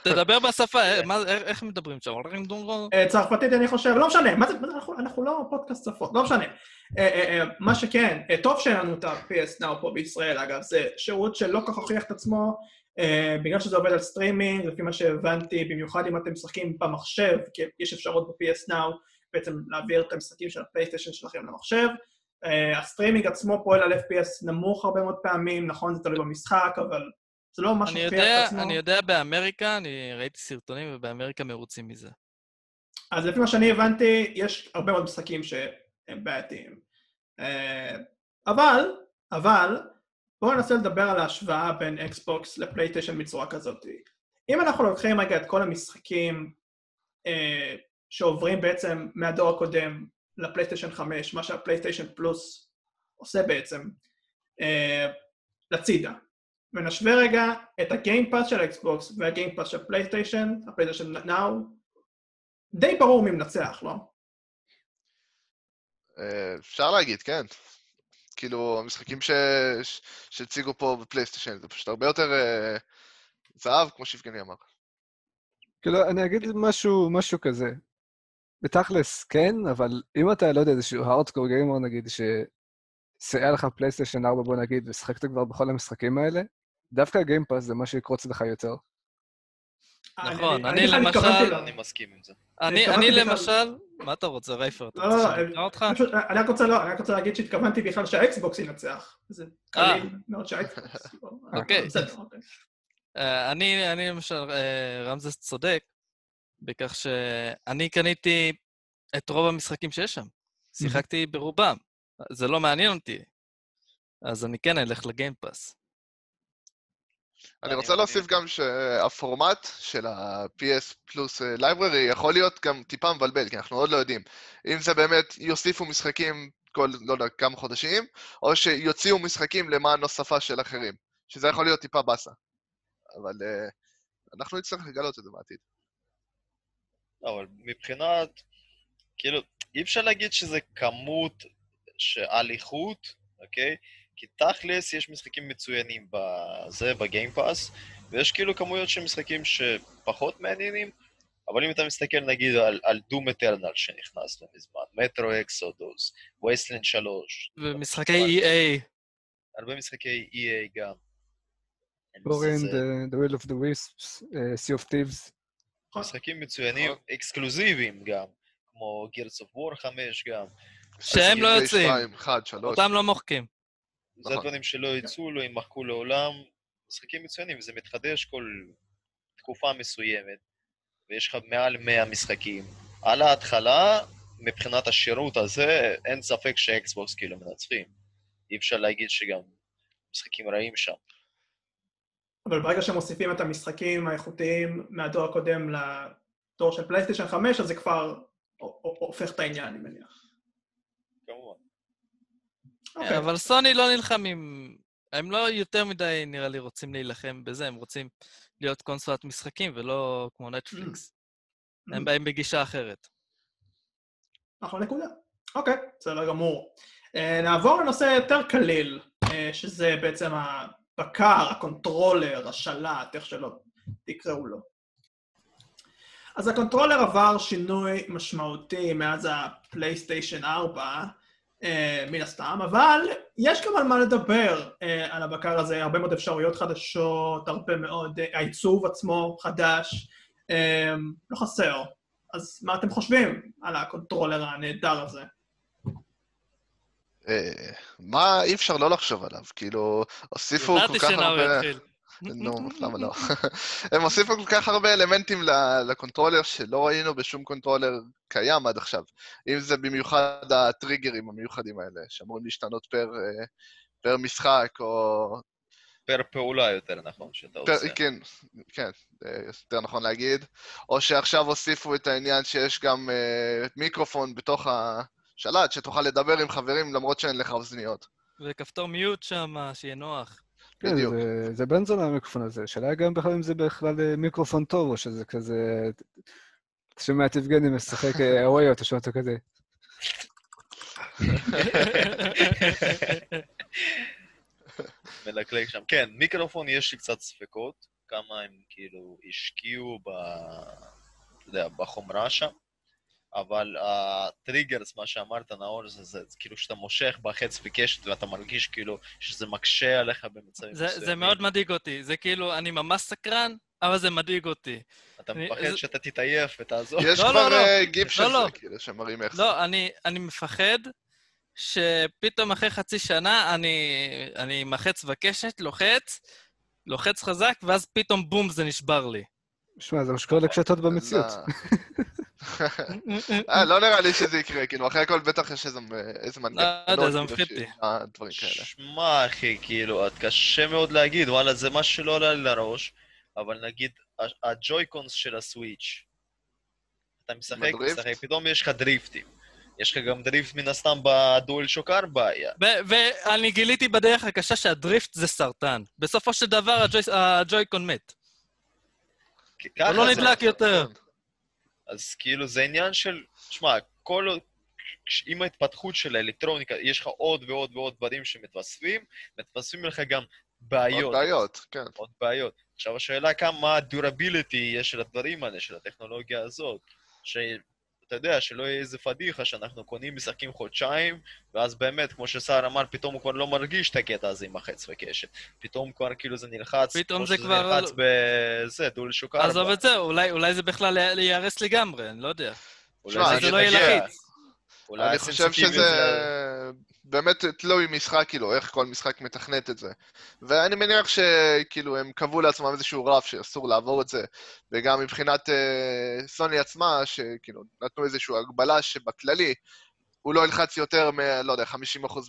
תדבר בשפה, איך מדברים שם? צרפתית אני חושב, לא משנה, מה זה, אנחנו לא פודקאסט שפות, לא משנה. מה שכן, טוב שאין לנו את ה-PS Now פה בישראל, אגב, זה שירות שלא כל כך הוכיח את עצמו, בגלל שזה עובד על סטרימינג, לפי מה שהבנתי, במיוחד אם אתם משחקים במחשב, כי יש אפשרות ב-PS Now בעצם להעביר את המשחקים של הפלייסטיישן שלכם למחשב. Uh, הסטרימינג עצמו פועל על FPS נמוך הרבה מאוד פעמים, נכון, זה תלוי במשחק, אבל זה לא ממש מוכיח את עצמו. אני יודע באמריקה, אני ראיתי סרטונים ובאמריקה מרוצים מזה. אז לפי מה שאני הבנתי, יש הרבה מאוד משחקים שהם בעייתיים. Uh, אבל, אבל, בואו ננסה לדבר על ההשוואה בין אקסבוקס לפלייסטיישן בצורה כזאת. אם אנחנו לוקחים רגע את כל המשחקים אה, שעוברים בעצם מהדור הקודם לפלייסטיישן 5, מה שהפלייסטיישן פלוס עושה בעצם, אה, לצידה, ונשווה רגע את ה-Game Pass של האקסבוקס וה-Game Pass של פלייסטיישן, הפלייסטיישן Now, די ברור מי מנצח, לא? אה, אפשר להגיד, כן. כאילו, המשחקים ש- שהציגו פה בפלייסטיישן, זה פשוט הרבה יותר אה, זהב, כמו שיבגני אמר. כאילו, אני אגיד משהו, משהו כזה. בתכלס, כן, אבל אם אתה, לא יודע, איזשהו hardcore gamer, נגיד, שהיה לך פלייסטיישן 4, בוא נגיד, ושחקת כבר בכל המשחקים האלה, דווקא ה-Game Pass זה מה שיקרוץ לך יותר. נכון, אני למשל- התכוונתי ל- אני מסכים עם זה. אני למשל... מה אתה רוצה, רייפר? אתה לא, רוצה לא, שאני אקרא אותך? פשוט, אני רק רוצה, לא, אני רק רוצה להגיד שהתכוונתי בכלל שהאקסבוקס ינצח. זה clear מאוד שהאקסבוקס... [LAUGHS] אה. אוקיי. בסדר, אוקיי. אה, אני, אני למשל, אה, רמזס צודק, בכך שאני קניתי את רוב המשחקים שיש שם. שיחקתי ברובם. זה לא מעניין אותי. אז אני כן אלך לגיימפאס. אני רוצה להוסיף גם שהפורמט של ה-PS פלוס library יכול להיות גם טיפה מבלבל, כי אנחנו עוד לא יודעים. אם זה באמת יוסיפו משחקים כל, לא יודע, כמה חודשים, או שיוציאו משחקים למען הוספה של אחרים, שזה יכול להיות טיפה באסה. אבל אה, אנחנו נצטרך לגלות את זה בעתיד. לא, אבל מבחינת, כאילו, אי אפשר להגיד שזה כמות שעל איכות, אוקיי? כי תכלס יש משחקים מצוינים בזה, בגיימפאס, ויש כאילו כמויות של משחקים שפחות מעניינים, אבל אם אתה מסתכל נגיד על, על דום אטרנל שנכנס לא מזמן, מטרו אקסודוס, וייסלנד 3, ומשחקי EA, הרבה משחקי EA גם. Ori and- the, Will of the Wisps, uh, Sea of Thieves. משחקים מצוינים, אקסקלוזיביים גם, כמו Gears of War 5 גם. שהם לא יוצאים. 2, 1, 3. אותם לא מוחקים. זה נכון. דברים שלא יצאו, לא יימחקו לעולם. משחקים מצוינים, וזה מתחדש כל תקופה מסוימת, ויש לך מעל 100 משחקים. על ההתחלה, מבחינת השירות הזה, אין ספק שאקסבוקס כאילו מנצחים. אי אפשר להגיד שגם משחקים רעים שם. אבל ברגע שמוסיפים את המשחקים האיכותיים מהדור הקודם לדור של פלייסטיישן 5, אז זה כבר הופך את העניין, אני מניח. אוקיי. אבל סוני לא נלחמים, הם לא יותר מדי, נראה לי, רוצים להילחם בזה, הם רוצים להיות קונסולת משחקים ולא כמו נטפליקס. הם באים בגישה אחרת. אחלה נקודה. אוקיי, בסדר גמור. אה, נעבור לנושא יותר קליל, אה, שזה בעצם הבקר, הקונטרולר, השלט, איך שלא תקראו לו. אז הקונטרולר עבר שינוי משמעותי מאז הפלייסטיישן 4, אה, מן הסתם, אבל יש גם על מה לדבר אה, על הבקר הזה, הרבה מאוד אפשרויות חדשות, הרבה מאוד, אה, העיצוב עצמו חדש, אה, לא חסר. אז מה אתם חושבים על הקונטרולר הנהדר הזה? אה, מה אי אפשר לא לחשוב עליו? כאילו, הוסיפו כל ידעתי כך שנאו הרבה... נו, למה לא? הם הוסיפו כל כך הרבה אלמנטים לקונטרולר שלא ראינו בשום קונטרולר קיים עד עכשיו. אם זה במיוחד הטריגרים המיוחדים האלה, שאמורים להשתנות פר, פר משחק, או... פר פעולה יותר נכון שאתה פר, עושה. כן, כן, יותר נכון להגיד. או שעכשיו הוסיפו את העניין שיש גם מיקרופון בתוך השלט, שתוכל לדבר עם חברים למרות שאין לך אוזניות. וכפתור מיוט שם, שיהיה נוח. כן, בדיוק. זה, זה בן זונה המיקרופון הזה. השאלה גם בכלל אם זה בכלל אה, מיקרופון טוב, או שזה כזה... אתה שומע את יבגני משחק אה, אווי, אתה שומע אותו כזה. מלקלק שם. כן, מיקרופון יש לי קצת ספקות, כמה הם כאילו השקיעו ב... אתה יודע, בחומרה שם, אבל הטריגרס, מה שאמרת, נאור, זה, זה, זה כאילו שאתה מושך בחץ וקשת ואתה מרגיש כאילו שזה מקשה עליך במצבים זה, מסוימים. זה מאוד מדאיג אותי. זה כאילו, אני ממש סקרן, אבל זה מדאיג אותי. אתה אני- מפחד זה- שאתה תתעייף ותעזוב. יש לא, כבר לא, אה, גיף של לא, לא. זה, כאילו, שמראים איך זה. לא, אני, אני מפחד שפתאום אחרי חצי שנה אני, אני עם החץ וקשת, לוחץ, לוחץ חזק, ואז פתאום בום, זה נשבר לי. שמע, זה מה שקורה לקשתות במציאות. אז, [LAUGHS] אה, לא נראה לי שזה יקרה, כאילו, אחרי הכל בטח יש איזה מנגנון. לא יודע, זה מפחיד אותי. דברים כאלה. שמע, אחי, כאילו, קשה מאוד להגיד, וואלה, זה משהו שלא עולה לי לראש, אבל נגיד, הג'ויקונס של הסוויץ', אתה משחק? משחק, פתאום יש לך דריפטים. יש לך גם דריפט מן הסתם בדואל שוק 4 היה. ואני גיליתי בדרך הקשה שהדריפט זה סרטן. בסופו של דבר הג'וי- הג'ויקון מת. ככה לא זה- נדלק יותר. אז כאילו זה עניין של, שמע, כל עוד, עם ההתפתחות של האלקטרוניקה, יש לך עוד ועוד ועוד דברים שמתווספים, מתווספים לך גם בעיות. עוד בעיות, כן. עוד בעיות. עכשיו השאלה כמה דורביליטי יש של הדברים האלה, של הטכנולוגיה הזאת. שאתה יודע, שלא יהיה איזה פדיחה שאנחנו קונים, משחקים חודשיים, ואז באמת, כמו שסער אמר, פתאום הוא כבר לא מרגיש את הקטע הזה עם החץ וקשת. פתאום כבר כאילו זה נלחץ, פתאום כמו זה שזה כבר- נלחץ בזה, דול שוק ארבע. עזוב את זה, אולי אולי זה בכלל ייהרס לגמרי, אני לא יודע. אולי אולי אני זה לא יהיה. לחיץ. אולי אני חושב שזה זה- באמת תלוי משחק, כאילו, איך כל משחק מתכנת את זה. ואני מניח שכאילו הם קבעו לעצמם איזשהו רף שאסור לעבור את זה, וגם מבחינת אה, סוני עצמה, שכאילו נתנו איזושהי הגבלה שבכללי הוא לא ילחץ יותר מ... לא יודע, 50%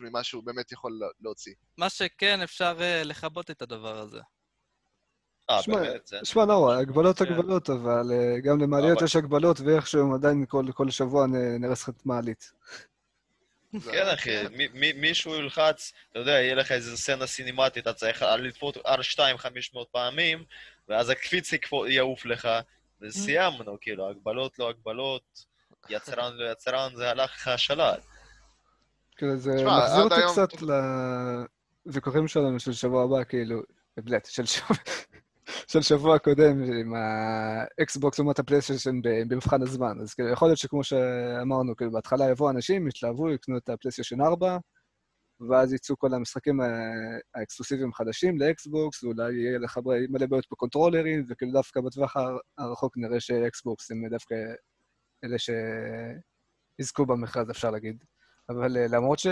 ממה שהוא באמת יכול להוציא. מה שכן, אפשר אה, לכבות את הדבר הזה. אה, שמע. שמע, נורא, הגבלות כן. הגבלות, אבל אה, גם למעליות יש הגבלות, ואיכשהו עדיין כל כל שבוע נרס לך את מעלית. כן, אחי, מי- מי- מישהו ילחץ, אתה יודע, יהיה לך איזה סצנה סינימטית, אתה צריך לתפות R2 500 פעמים, ואז הקפיץ יעוף לך, וסיימנו, כאילו, הגבלות לא הגבלות, יצרן לא יצרן, זה הלך לך השלט. כאילו, זה מחזיר אותי קצת לוויכוחים שלנו של שבוע הבא, כאילו, בלט, של שבוע... של שבוע קודם עם האקסבוקס לעומת הפלייסטיישן במבחן הזמן. אז כאילו, יכול להיות שכמו שאמרנו, כאילו, בהתחלה יבואו אנשים, יתלהבו, יקנו את הפלייסטיישן 4, ואז יצאו כל המשחקים ה- האקסקלוסיביים החדשים לאקסבוקס, ואולי יהיה לך מלא בעיות בקונטרולרים, וכאילו דווקא בטווח הר- הרחוק נראה שאקסבוקס הם דווקא אלה שיזכו במכרז, אפשר להגיד. אבל אה, למרות ש...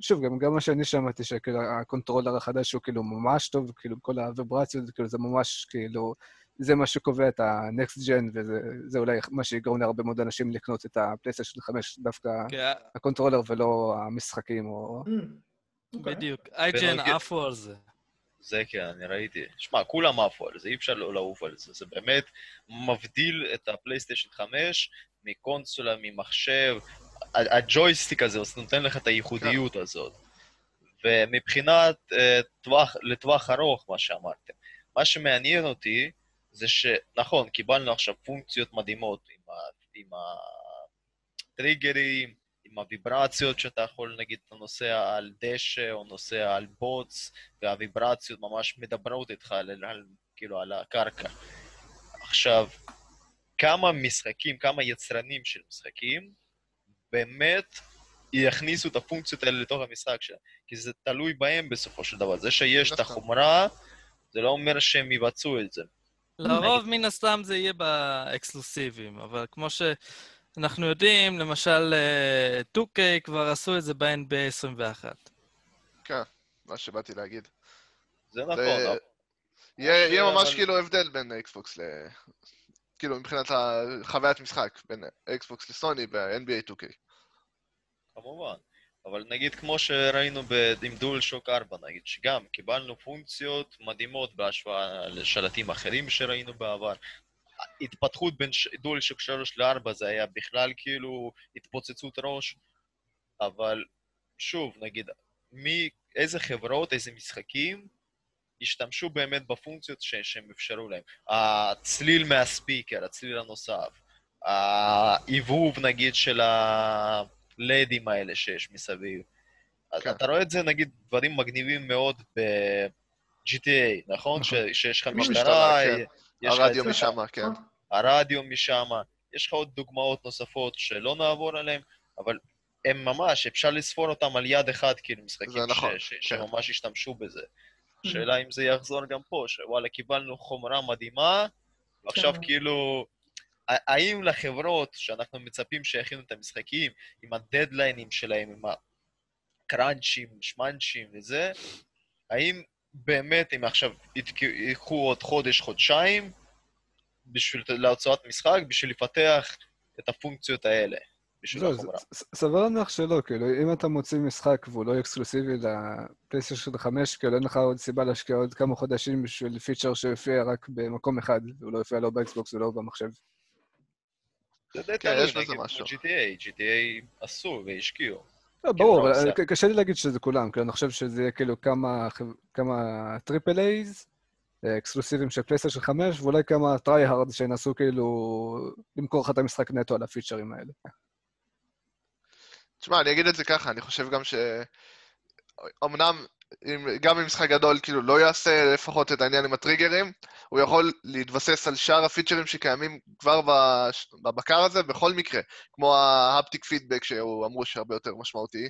שוב, גם, גם מה שאני שמעתי, שכאילו הקונטרולר החדש הוא כאילו ממש טוב, כאילו כל הוויברציות, כאילו זה ממש כאילו, זה מה שקובע את ה-next gen, וזה זה אולי מה שיגרום להרבה מאוד אנשים לקנות את הפלייסטיישן 5, דווקא כן, הקונטרולר ולא המשחקים, או... Mm, אוקיי. בדיוק. אייג'ן עפו על זה. זה כן, אני ראיתי. שמע, כולם עפו על זה, אי אפשר לא לעוף על זה. זה באמת מבדיל את הפלייסטיישן 5 מקונסולה, ממחשב. הג'ויסטיק הזה, הוא נותן לך את הייחודיות הזאת. ומבחינת אה, טווח, לטווח ארוך, מה שאמרתם, מה שמעניין אותי זה שנכון, קיבלנו עכשיו פונקציות מדהימות עם, ה, עם הטריגרים, עם הוויברציות שאתה יכול, נגיד, אתה נוסע על דשא או נוסע על בוץ, והוויברציות ממש מדברות איתך על, על, כאילו על הקרקע. עכשיו, כמה משחקים, כמה יצרנים של משחקים, באמת יכניסו את הפונקציות האלה לתוך המשחק שלהם. כי זה תלוי בהם בסופו של דבר. זה שיש את נכון. החומרה, זה לא אומר שהם יבצעו את זה. לרוב, מן הסתם, זה יהיה באקסקלוסיביים, אבל כמו שאנחנו יודעים, למשל, אה, 2K כבר עשו את זה ב-NBA 21. כן, מה שבאתי להגיד. זה נכון, יהיה ממש כאילו הבדל בין אקסבוקס ל... כאילו, מבחינת החוויית משחק, בין אקסבוקס לסוני ב-NBA 2K. כמובן. אבל נגיד כמו שראינו ב- עם DualShock 4, נגיד, שגם קיבלנו פונקציות מדהימות בהשוואה לשלטים אחרים שראינו בעבר. התפתחות בין ש... DualShock 3 ל-4 זה היה בכלל כאילו התפוצצות ראש, אבל שוב, נגיד, מי, איזה חברות, איזה משחקים השתמשו באמת בפונקציות ש... שהם אפשרו להם. הצליל מהספיקר, הצליל הנוסף, העיבוב נגיד של הלדים האלה שיש מסביב. כן. אתה רואה את זה, נגיד, דברים מגניבים מאוד ב-GTA, נכון? ש... שיש לך משטרה, משטרה, כן. הרדיו משם, כן. הרדיו משם, יש לך עוד דוגמאות נוספות שלא נעבור עליהן, אבל הם ממש, אפשר לספור אותם על יד אחת, כאילו, משחקים נכון, ש- ש- כן. שממש השתמשו בזה. השאלה אם זה יחזור גם פה, שוואלה, קיבלנו חומרה מדהימה, ועכשיו כן. כאילו, האם לחברות שאנחנו מצפים שיכינו את המשחקים, עם הדדליינים שלהם, עם הקראנצ'ים, שמאנצ'ים וזה, האם באמת הם עכשיו ייקחו עוד חודש, חודשיים, בשביל להוצאת משחק, בשביל לפתח את הפונקציות האלה, בשביל החומרה. סביר להניח שלא, כאילו, אם אתה מוציא משחק והוא לא אקסקלוסיבי לפלייסטיישן 5, כאילו אין לך עוד סיבה להשקיע עוד כמה חודשים בשביל פיצ'ר שיופיע רק במקום אחד, והוא לא יופיע לא באקסבוקס ולא במחשב. זה די כן, תלוי, יש כמו משהו. GTA, GTA עשו והשקיעו. לא, ברור, לא, אבל קשה לי להגיד שזה כולם, כי אני חושב שזה יהיה כאילו כמה triple A'ז, אקסקלוסיבים של פלייסטיישן 5, ואולי כמה third party שינסו כאילו למכור לך את המשחק נטו על הפיצ'רים האלה. תשמע, אני אגיד את זה ככה, אני חושב גם ש... אמנם, אם, גם אם משחק גדול כאילו לא יעשה לפחות את העניין עם הטריגרים, הוא יכול להתבסס על שאר הפיצ'רים שקיימים כבר בש... בבקר הזה בכל מקרה, כמו ה haptic feedback שהוא אמרו שהרבה יותר משמעותי.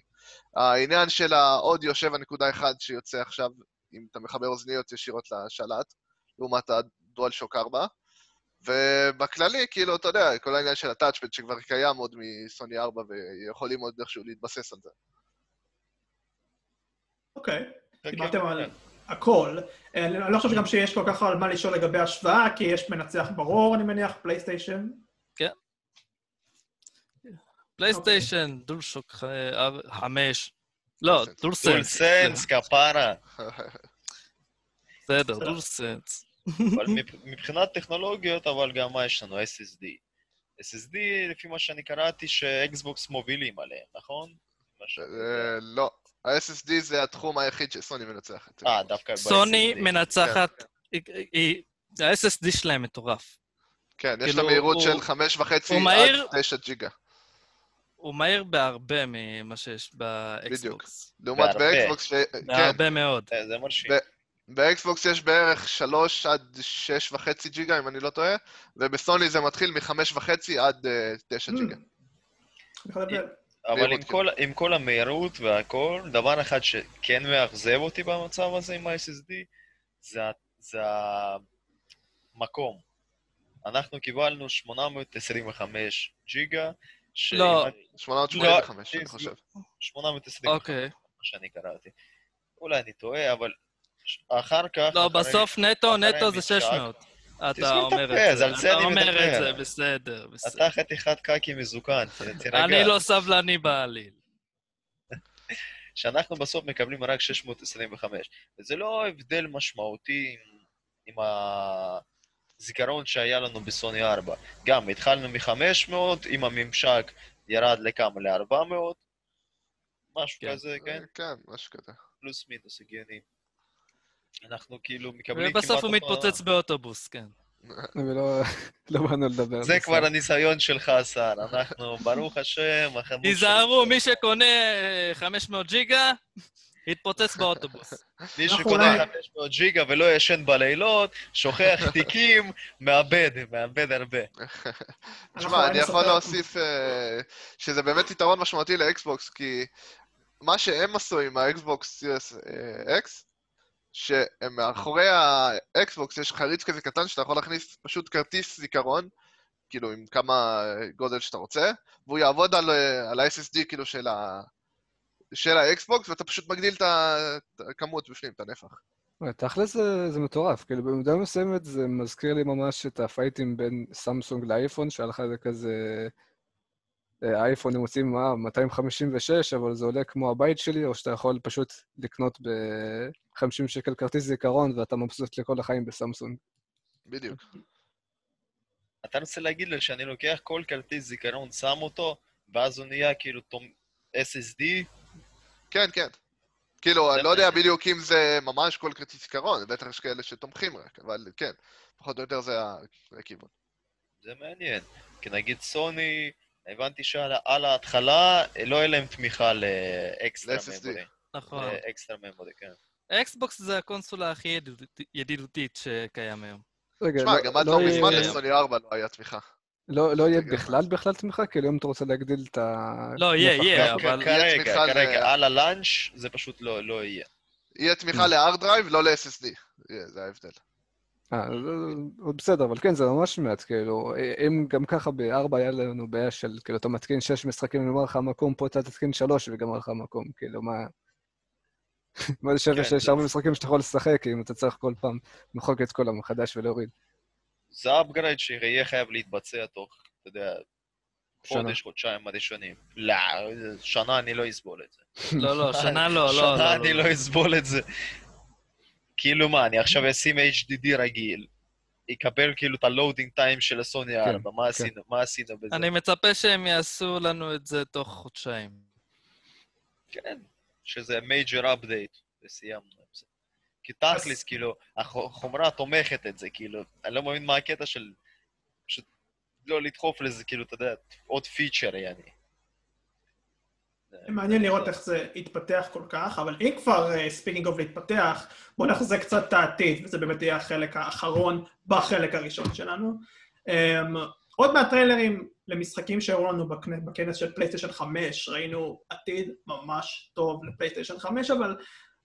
העניין של האודיו 7.1 שיוצא עכשיו, אם אתה מחבר אוזניות ישירות לשלט, לעומת הדואל שוק 4. ובכללי, כאילו, אתה יודע, כל העניין של הטאצ'פד שכבר קיים עוד מסוני 4 ויכולים עוד איכשהו להתבסס על זה. אוקיי, כן, דיברתם כן, על כן. הכל. אה, אני אני לא חושב שגם שיש כל כך על מה לשאול לגבי השוואה, כי יש מנצח ברור, אני מניח, פלייסטיישן. פלייסטיישן, DualShock אה, חמש. לא, DualSense. DualSense. DualSense, כפרה. [LAUGHS] בסדר. DualSense. אבל מבח- מבחינת טכנולוגיות, אבל גם מה יש לנו? SSD. SSD, לפי מה שאני קראתי, שאקסבוקס מובילים עליהם, נכון? אה, לא, ה-SSD זה התחום היחיד שסוני מנצחת. אה, דווקא ב-SSD. סוני מנצחת, ה-SSD שלהם מטורף. כן, יש כאילו, לה מהירות הוא- של חמש וחצי הוא עד מהיר- תשע ג'יגה. הוא מהיר בהרבה ממה שיש באקסבוקס. לעומת בהרבה. באקסבוקס, ש- כן, בהרבה מאוד. אה, זה מרשים. ב- באקסבוקס יש בערך שלוש עד שש וחצי ג'יגה, אם אני לא טועה, ובסוני זה מתחיל מחמש וחצי עד אה, תשע ג'יגה. אבל מהירות, עם כל, עם כל המהירות והכל, דבר אחד שכן מאכזב אותי במצב הזה עם ה-SSD, זה, זה המקום. אנחנו קיבלנו 825 ג'יגה, ש... לא. 885, לא, אני חושב. 825, אוקיי. מה שאני קראתי. אולי אני טועה, אבל אחר כך... לא, בסוף נטו, נטו זה המשחק. 600. אתה אומר את זה. על זה אתה אומר את. זה, בסדר, בסדר. אתה חתיכת קקי מזוקן, תירגע. אני לא סבלני בעליל. שאנחנו בסוף מקבלים רק 625. וזה לא הבדל משמעותי עם, עם הזיכרון שהיה לנו בסוני 4. גם התחלנו מ-500, עם הממשק ירד לכמה? ל-400? משהו כן. כזה, כן? כן, משהו כזה. פלוס מינוס הגיוני. אנחנו כאילו מקבלים כמעט... ובסוף הוא מתפוצץ באוטובוס, כן. ולא לא באנו לדבר. זה. כבר הניסיון שלך, השר. אנחנו, ברוך השם, החמוד תיזהרו, מי שקונה אה, 500 ג'יגה, יתפוצץ באוטובוס. מי שקונה אולי- 500 ג'יגה ולא ישן בלילות, שוכח [LAUGHS] תיקים, מאבד, מאבד הרבה. תשמע, אני יכול להוסיף אה, שזה באמת יתרון משמעותי לאקסבוקס, כי מה שהם עשו עם האקסבוקס X, שהם מאחורי האקסבוקס יש חריץ כזה קטן שאתה יכול להכניס פשוט כרטיס זיכרון, כאילו עם כמה גודל שאתה רוצה, והוא יעבוד על, אה, על ה-SSD כאילו של ה... של האקסבוקס, ואתה פשוט מגדיל את הכמות בפנים, את הנפח. וואי, תכל'ס זה, זה מטורף, כאילו במידה מסוימת זה מזכיר לי ממש את ה fightים בין סמסונג לאייפון, שהיה לך איזה כזה... האייפונים מוציאים מה, 256, אבל זה עולה כמו הבית שלי, או שאתה יכול פשוט לקנות ב-50 שקל כרטיס זיכרון ואתה מבסוט לכל החיים בסמסונג. בדיוק. אתה רוצה להגיד לי שאני לוקח כל כרטיס זיכרון, שם אותו, ואז הוא נהיה כאילו תום- SSD? כן, כן. כאילו, אני לא יודע. בדיוק אם זה ממש כל כרטיס זיכרון, בטח יש כאלה שתומכים רק, אבל כן, פחות או יותר זה הכיוון. זה מעניין. כי נגיד סוני, הבנתי שעל על ההתחלה לא יהיה להם תמיכה ל extra. memory. נכון. extra memory, כן. אקסבוקס זה הקונסולה הכי ידידות- ידידותית שקיים היום. רגע, תשמע, גם עד לא יהיה- מזמן לסוני 4 לא היה תמיכה. לא, לא יהיה בכלל? בכלל תמיכה? כאילו אם אתה רוצה להגדיל את ה... לא, יהיה, יהיה. אבל... כרגע, כרגע, על הלאנץ' זה פשוט לא לא יהיה. יהיה תמיכה ל-hard drive, לא ל-SSD. זה ההבדל. אה, בסדר, אבל כן, זה ממש מעט, כאילו, אם גם ככה בארבע היה לנו בעיה של, כאילו, אתה מתקין שש משחקים, נגמר לך מקום, פה אתה תתקין שלוש וגמר לך מקום, כאילו, מה... [LAUGHS] מה זה שווה כן, שיש הרבה משחקים שאתה יכול לשחק, אם אתה צריך כל פעם למחוק את כל המחדש ולהוריד. זה upgrade שיהיה חייב להתבצע תוך, אתה יודע. חודש, חודשיים הראשונים. לא, שנה אני לא אסבול את זה. לא, לא, שנה לא, לא, שנה לא. אני לא. לא אסבול את זה. כאילו מה, אני עכשיו אשים HDD רגיל, יקבל כאילו את ה loading time של הסוני 4, מה כן. עשינו, מה עשינו בזה? אני מצפה שהם יעשו לנו את זה תוך חודשיים. כן, שזה major update, וסיימנו עם זה. כי תכלס, כאילו, החומרה תומכת את זה, כאילו, אני לא מבין מה הקטע של... פשוט לא לדחוף לזה, כאילו, אתה יודע, עוד פיצ'ר, יעני. מעניין לראות איך זה יתפתח כל כך, אבל אם כבר speaking of להתפתח, בואו נחזה קצת את העתיד, וזה באמת יהיה החלק האחרון בחלק הראשון שלנו. Um, עוד מהטריילרים למשחקים שהראו לנו בכנ- בכנס של פלייסטיישן 5, ראינו עתיד ממש טוב לפלייסטיישן 5, אבל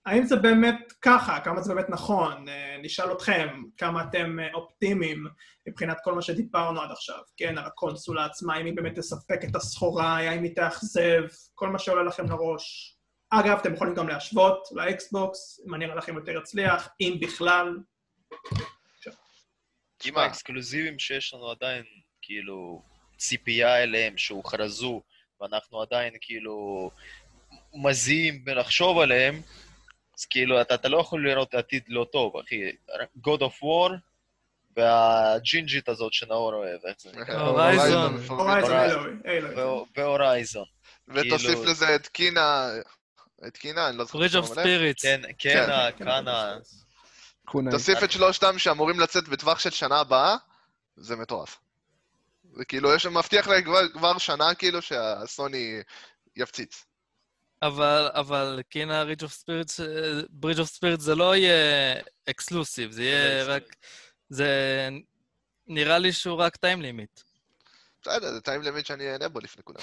האם זה באמת ככה? כמה זה באמת נכון? אה, נשאל אתכם, כמה אתם אה, אופטימיים מבחינת כל מה שדיברנו עד עכשיו, כן, על הקונסולה עצמה, אם היא באמת תספק את הסחורה, האם היא תאכזב, כל מה שעולה לכם לראש. אגב, אתם יכולים גם להשוות לאקסבוקס, אם אני נראה לכם יותר יצליח, אם בכלל. עם האקסקלוזיבים שיש לנו עדיין, כאילו, ציפייה אליהם, שהוכרזו, ואנחנו עדיין, כאילו, מזיעים בלחשוב עליהם, אז כאילו, אתה, אתה לא יכול לראות עתיד לא טוב, אחי. God of War והג'ינג'ית הזאת שנאור אוהב, איך זה נקרא? Horizon. Horizon, Horizon. אלוהי, ו Horizon. ותוסיף כאילו- לזה את Kena, את Kena, אני לא זוכר. Bridge of. Spirits. כן, כן, כן, כן, Kena, Kena. תוסיף את שלושתם שאמורים לצאת בטווח של שנה הבאה, זה מטורף. זה כאילו, יש מבטיח להם כבר שנה כאילו שהסוני יפציץ. אבל, אבל Kena Bridge of Spirits, Bridge of Spirits זה לא יהיה אקסקלוסיב, זה יהיה זה רק... זה נראה לי שהוא רק time limit. בסדר, זה time limit שאני אהנה בו לפני כולם.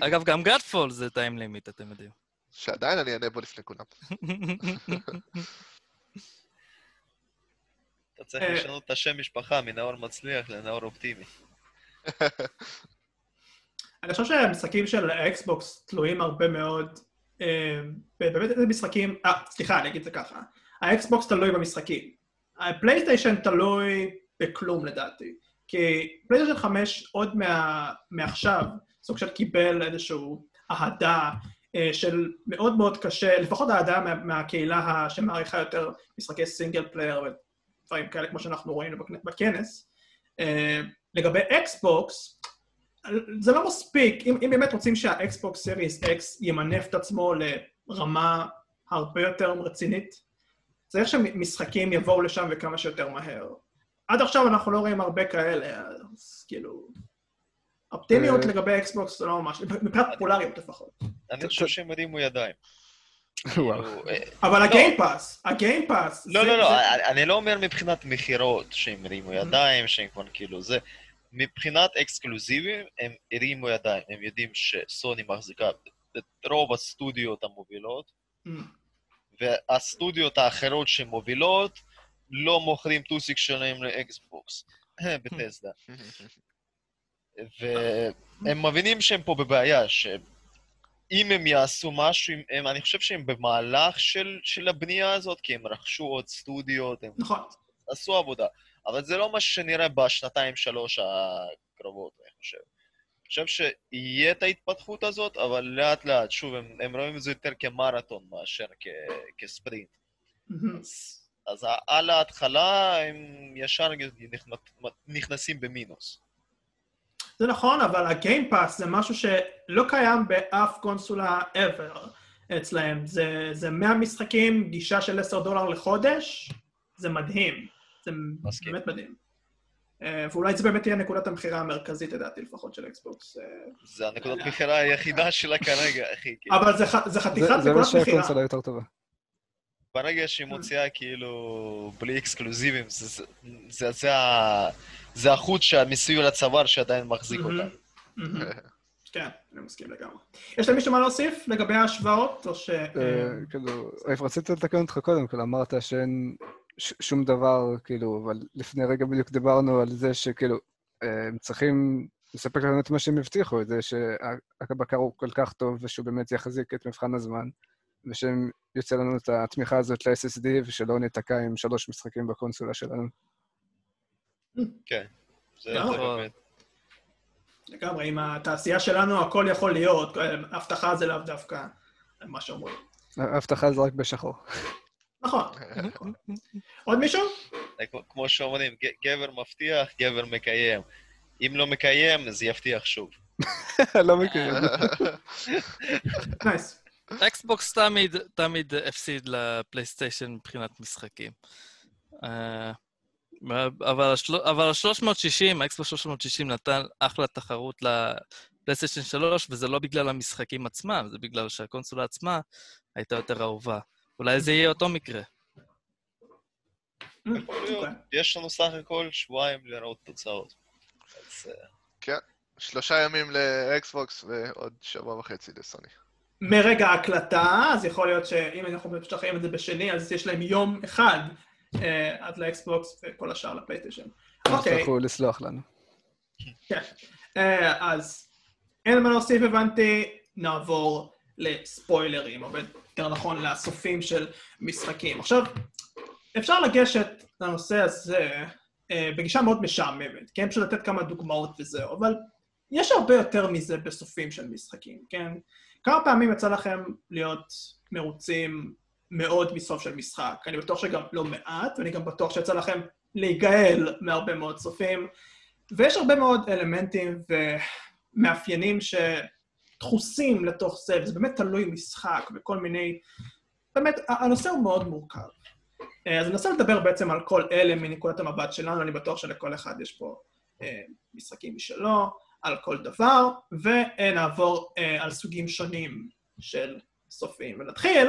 אגב, גם Godfall זה time limit, אתם יודעים. שעדיין אני אהנה בו לפני כולם. אתה צריך. לשנות את השם משפחה מנאור מצליח לנאור אופטימי. [LAUGHS] אני חושב שהמשחקים של האקסבוקס תלויים הרבה מאוד, אה, באמת איזה משחקים, אה, סליחה, אני אגיד את זה ככה. האקסבוקס תלוי במשחקים. הפלייסטיישן תלוי בכלום לדעתי. כי פלייסטיישן 5 עוד מה, מעכשיו, סוג של קיבל איזושהי אהדה אה, של מאוד מאוד קשה, לפחות אהדה מה, מהקהילה שמעריכה יותר משחקי single player ודברים כאלה כמו שאנחנו בכנ- בכנס. אה, לגבי אקסבוקס, זה לא מספיק, אם, אם באמת רוצים שהאקסבוקס Series X ימנף את עצמו לרמה הרבה יותר רצינית, צריך שמשחקים יבואו לשם וכמה שיותר מהר. עד עכשיו אנחנו לא רואים הרבה כאלה, אז כאילו... אופטימיות אה. לגבי אקסבוקס זה לא ממש, מבחינת פופולריות לפחות. אני חושב שהם הרימו ידיים. כאילו, אה, אבל הגיימפאס, הגיימפאס... לא, לא, לא, אני- אני לא אומר מבחינת מכירות שהם הרימו ידיים, שהם כבר כאילו זה. מבחינת אקסקלוזיבים, הם הרימו ידיים. הם יודעים שסוני מחזיקה את רוב הסטודיות המובילות, והסטודיות האחרות שמובילות לא מוכרים טוסיק שלהם לאקסבוקס, בטסדה. [LAUGHS] והם מבינים שהם פה בבעיה, שאם הם יעשו משהו, הם, אני חושב שהם במהלך של, של הבנייה הזאת, כי הם רכשו עוד סטודיות, הם נכון. עשו עבודה, אבל זה לא מה שנראה בשנתיים-שלוש הקרובות, אני חושב. אני חושב שיהיה את ההתפתחות הזאת, אבל לאט-לאט, שוב, הם, הם רואים את זה יותר כמרתון מאשר כ, כספרינט. אז, אז על ההתחלה הם ישר נכנ- נכנסים במינוס. זה נכון, אבל הגיימפאס זה משהו שלא קיים באף קונסולה ever אצלהם. זה, זה 100 משחקים, גישה של 10 דולר לחודש, זה מדהים. זה מסכים. באמת מדהים. אה, ואולי זה באמת תהיה נקודת המכירה המרכזית, לדעתי, לפחות של אקסבוקס. אה, זה הנקודת מכירה היחידה שלה כרגע, אחי. [LAUGHS] כאילו. אבל זה, ח- זה זה חתיכת זה מה נקודת מכירה. שהקונסולה יותר טובה. ברגע שהיא מוציאה כאילו בלי אקסקלוזיבים, זה, זה, זה, זה, ה- זה החוט שמסביב לצוואר שעדיין מחזיק. אותה. [LAUGHS] כן, אני מסכים לגמרי. יש למישהו מה להוסיף לגבי ההשוואות, או ש... אה, כאילו, רציתי לתקן אותך קודם, כאילו, אמרת שאין ש- שום דבר, כאילו, אבל לפני רגע בדיוק דיברנו על זה שכאילו, אה, הם צריכים לספק לנו את מה שהם הבטיחו, את זה שהבקר הוא כל כך טוב ושהוא באמת יחזיק את מבחן הזמן, ושהם יוצא לנו את התמיכה הזאת ל-SSD ושלא ניתקע עם שלוש משחקים בקונסולה שלנו. כן. זה, אבל- באמת. לגמרי, עם התעשייה שלנו הכל יכול להיות, הבטחה זה לאו דווקא מה שאומרים. ההבטחה זה רק בשחור. נכון. [LAUGHS] עוד מישהו? כמו שאומרים, גבר מבטיח, גבר מקיים. אם לא מקיים, אז יבטיח שוב. [LAUGHS] לא מקיים. [LAUGHS] nice. Xbox תמיד, תמיד הפסיד ל PlayStation מבחינת משחקים. אה, אבל ה-360, ה Xbox 360 נתן אחלה תחרות ל PlayStation 3, וזה לא בגלל המשחקים עצמם, זה בגלל שהקונסולה עצמה הייתה יותר אהובה. אולי זה יהיה אותו מקרה. אוקיי. יש לנו סך הכל שבועיים לראות תוצאות. אה, כן, שלושה ימים לאקסבוקס ועוד שבוע וחצי לסוני. מרגע ההקלטה, אז יכול להיות שאם אנחנו משתחררים את זה בשני, אז יש להם יום אחד אה, עד לאקסבוקס וכל השאר לפלייסטיישן. אוקיי. תצטרכו לסלוח לנו. כן. אה, אז אין מה להוסיף, הבנתי, נעבור לספוילרים, או יותר נכון, לסופים של משחקים. עכשיו, אפשר לגשת לנושא הזה אה, בגישה מאוד משעממת, כן? פשוט לתת כמה דוגמאות וזהו, אבל יש הרבה יותר מזה בסופים של משחקים, כן? כמה פעמים יצא לכם להיות מרוצים מאוד מסוף של משחק? אני בטוח שגם לא מעט, ואני גם בטוח שיצא לכם להיגאל מהרבה מאוד סופים, ויש הרבה מאוד אלמנטים ומאפיינים שדחוסים לתוך זה, וזה באמת תלוי משחק וכל מיני... באמת, הנושא הוא מאוד מורכב. אה, אז אני אנסה לדבר בעצם על כל אלה מנקודת המבט שלנו, אני בטוח שלכל אחד יש פה אה, משחקים משלו, על כל דבר, ונעבור אה, על סוגים שונים של סופים. ונתחיל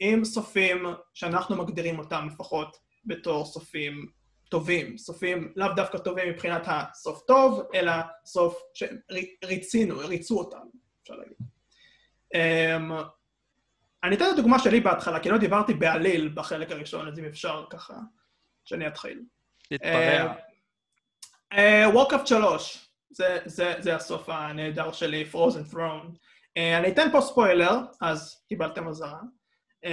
עם סופים שאנחנו מגדירים אותם לפחות בתור סופים טובים. סופים לאו דווקא טובים מבחינת הסוף טוב, אלא סוף שריצינו, ריצו אותנו, אפשר להגיד. אמ, אני אתן את הדוגמה שלי בהתחלה, כי לא דיברתי בעליל בחלק הראשון, אז אם אפשר ככה, שאני אתחיל. תתפרע. Warcraft 3, זה, זה, זה הסוף הנהדר שלי, Frozen Throne. Uh, אני אתן פה ספוילר, אז קיבלתם אזהרה. Uh,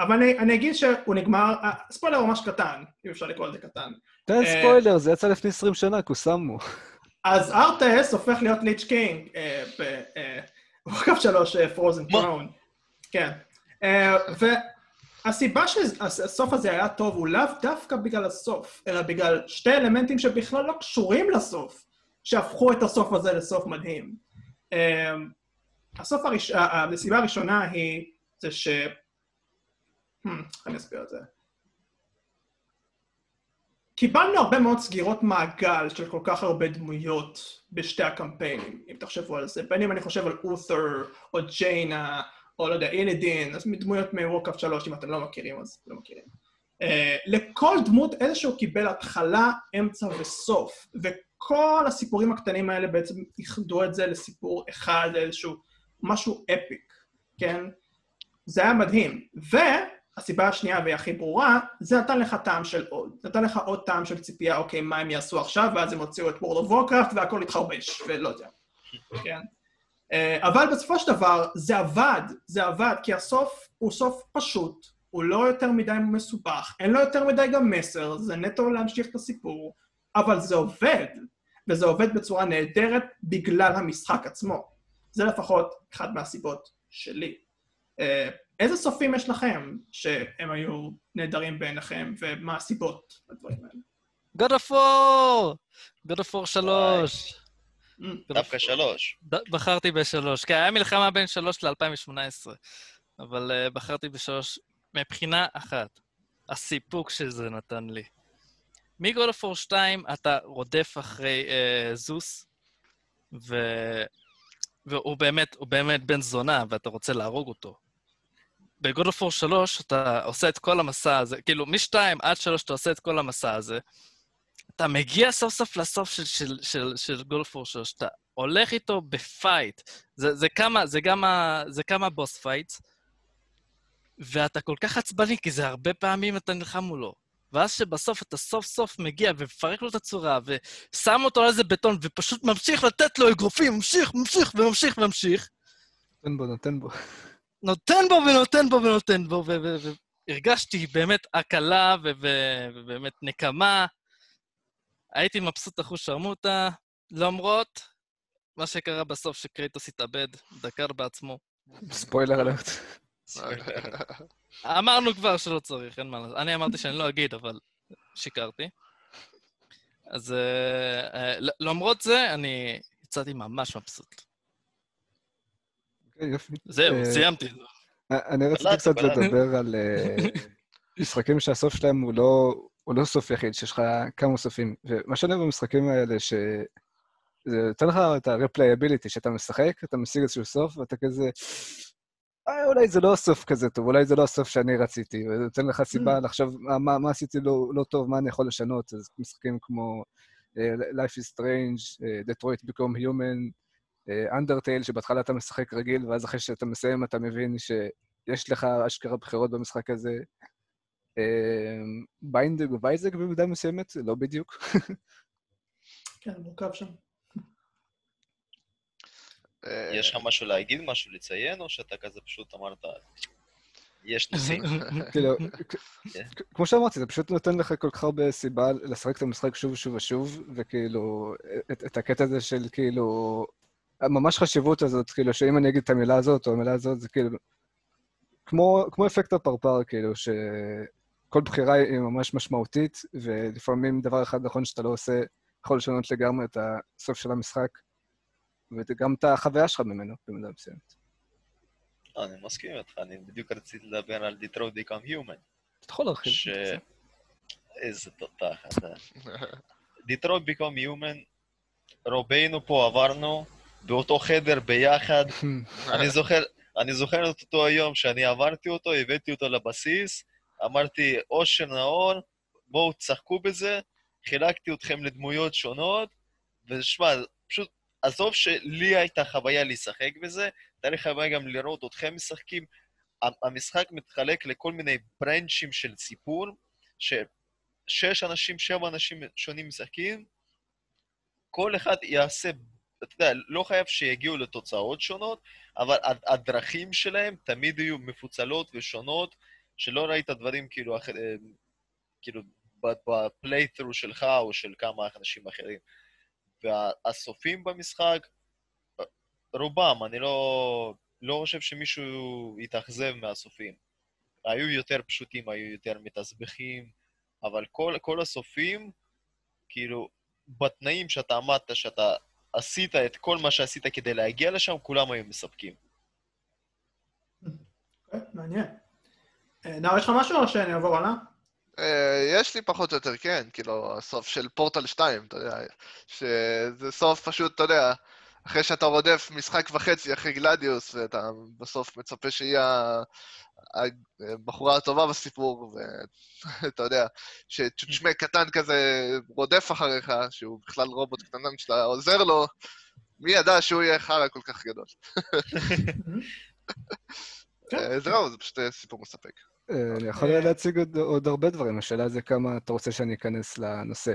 אבל אני, אני אגיד שהוא נגמר, uh, ספוילר ממש קטן, אם אפשר לקרוא לזה קטן. תן uh, ספוילר, זה יצא לפני 20 שנה, קוסמו. אז ארטס הופך להיות Lich King בוורקאפט 3, פרוזן ת'רון. כן. Uh, והסיבה שהסוף הזה היה טוב הוא לאו דווקא בגלל הסוף, אלא בגלל שתי אלמנטים שבכלל לא קשורים לסוף, שהפכו את הסוף הזה לסוף מדהים. הסוף הראש... הסיבה הראשונה היא זה ש... Hmm, אני אסביר את זה. קיבלנו הרבה מאוד סגירות מעגל של כל כך הרבה דמויות בשתי הקמפיינים, אם תחשבו על זה. בין אם אני חושב על אותר, או ג'יינה, או לא יודע, אילדין, אז מדמויות מוורקאפט 3, אם אתם לא מכירים, אז לא מכירים. Uh, לכל דמות איזשהו קיבל התחלה, אמצע וסוף, וכל הסיפורים הקטנים האלה בעצם איחדו את זה לסיפור אחד, לאיזשהו משהו אפיק, כן? זה היה מדהים. והסיבה השנייה והיא הכי ברורה, זה נתן לך טעם של עוד. נתן לך עוד טעם של ציפייה, אוקיי, מה הם יעשו עכשיו, ואז הם הוציאו את World of Warcraft והכל התחרבש, ולא יודע, כן? אה, אבל בסופו של דבר זה עבד, זה עבד, כי הסוף הוא סוף פשוט, הוא לא יותר מדי מסובך, אין לו יותר מדי גם מסר, זה נטו להמשיך את הסיפור, אבל זה עובד, וזה עובד בצורה נהדרת בגלל המשחק עצמו. זה לפחות אחד מהסיבות שלי. אה, איזה סופים יש לכם שהם היו נהדרים בעיניכם, ומה הסיבות לדברים האלה? God of War! God of War 3! דווקא שלוש. בחרתי בשלוש. כן, היה מלחמה בין שלוש ל-2018, אבל uh, בחרתי בשלוש מבחינה אחת. הסיפוק שזה נתן לי. מגוד אפור 2 אתה רודף אחרי uh, זוס, ו... והוא באמת, הוא באמת בן זונה, ואתה רוצה להרוג אותו. בגוד אפור 3 אתה עושה את כל המסע הזה, כאילו, מ-2 עד 3 אתה עושה את כל המסע הזה, אתה מגיע סוף סוף לסוף של, של, של, של גולפור שלו, שאתה הולך איתו ב fight. זה, זה כמה, זה גם ה, זה כמה boss fights, ואתה כל כך עצבני, כי זה הרבה פעמים אתה נלחם מולו. ואז שבסוף אתה סוף סוף מגיע ומפרק לו את הצורה, ושם אותו על איזה בטון, ופשוט ממשיך לתת לו אגרופים, ממשיך, ממשיך וממשיך וממשיך. נותן בו, נותן בו. נותן בו ונותן בו ונותן בו, והרגשתי באמת הקלה ובאמת נקמה. הייתי מבסוט אחוז שרמוטה, למרות מה שקרה בסוף שקרייטוס התאבד, דקר בעצמו. ספוילר אלרט. [LAUGHS] אמרנו כבר שלא צריך, אין מה לעשות. אני אמרתי שאני לא אגיד, אבל שיקרתי. אז אה, אה, למרות זה, אני יצאתי ממש מבסוט. אוקיי, יופי. זהו, אה, סיימתי. אני רציתי קצת. לדבר על אה, [LAUGHS] משחקים שהסוף שלהם הוא לא, הוא לא סוף יחיד, שיש לך כמה סופים. ומה שאני אוהב במשחקים האלה, ש... זה נותן לך את ה-replayability, שאתה משחק, אתה משיג איזשהו סוף, ואתה כזה... אה, אולי זה לא הסוף כזה טוב, אולי זה לא הסוף שאני רציתי, וזה נותן לך סיבה לחשוב מה, מה, מה עשיתי לא, לא טוב, מה אני יכול לשנות. אז משחקים כמו uh, Life is Strange, uh, Detroit Become Human, אנדרטייל, שבהתחלה אתה משחק רגיל, ואז אחרי שאתה מסיים אתה מבין שיש לך אשכרה בחירות במשחק הזה. ביינדג ווייזק במידה מסוימת, לא בדיוק. כן, מורכב שם. אה, יש לך משהו להגיד, משהו לציין, או שאתה כזה פשוט אמרת, יש נושאים? [LAUGHS] כאילו, כן. כמו שאמרתי, זה פשוט נותן לך כל כך הרבה סיבה לשחק את המשחק שוב ושוב ושוב, וכאילו, את הקטע הזה של כאילו, ממש חשיבות הזאת, כאילו, שאם אני אגיד את המילה הזאת או המילה הזאת, זה כאילו, כמו, כמו אפקט הפרפר, כאילו, שכל בחירה היא ממש משמעותית, ולפעמים דבר אחד נכון שאתה לא עושה, יכול לשנות לגמרי את הסוף של המשחק, וגם את החוויה שלך ממנו, במידה מסוימת. אה, אני מסכים איתך, אני בדיוק רציתי לדבר על Detroit Become Human. אתה יכול להרחיב. ש... איזה תותח אתה. Detroit Become Human, רובנו פה עברנו באותו חדר ביחד. [LAUGHS] אני זוכר, אני זוכר את אותו היום שאני עברתי אותו, הבאתי אותו לבסיס, אמרתי, אושר נאור, בואו תשחקו בזה, חילקתי אתכם לדמויות שונות, ושמע, פשוט, עזוב שלי הייתה חוויה לשחק בזה, הייתה לי חוויה גם לראות אתכם משחקים. המשחק מתחלק לכל מיני ברנצ'ים של סיפור, ששש אנשים, שבע אנשים שונים משחקים, כל אחד יעשה, אתה יודע, לא חייב שיגיעו לתוצאות שונות, אבל הד- הדרכים שלהם תמיד יהיו מפוצלות ושונות, שלא ראית דברים כאילו, אחר, אה, כאילו בפלייתרו שלך או של כמה אנשים אחרים. והסופים במשחק, רובם, אני לא, לא חושב שמישהו יתאכזב מהסופים. היו יותר פשוטים, היו יותר מתסבכים, אבל כל, כל הסופים, כאילו, בתנאים שאתה עמדת, שאתה עשית את כל מה שעשית כדי להגיע לשם, כולם היו מספקים. אוקיי, מעניין. אה, נאור, יש לך משהו או שאני אעבור הלאה? אה, יש לי פחות או יותר, כן, כאילו, הסוף של פורטל 2, אתה יודע, שזה סוף פשוט, אתה יודע, אחרי שאתה רודף משחק וחצי אחרי גלדיוס, ואתה בסוף מצפה שהיא הבחורה הטובה בסיפור, ואתה [LAUGHS] יודע, שצ'וצ'מה קטן כזה רודף אחריך, שהוא בכלל רובוט קטנן שאתה עוזר לו, מי ידע שהוא יהיה חרא כל כך גדול. [LAUGHS] כן. אה, זהו, זה פשוט אה, סיפור מספק. אה, אני יכול להציג עוד- עוד הרבה דברים, השאלה זה כמה אתה רוצה שאני אכנס לנושא.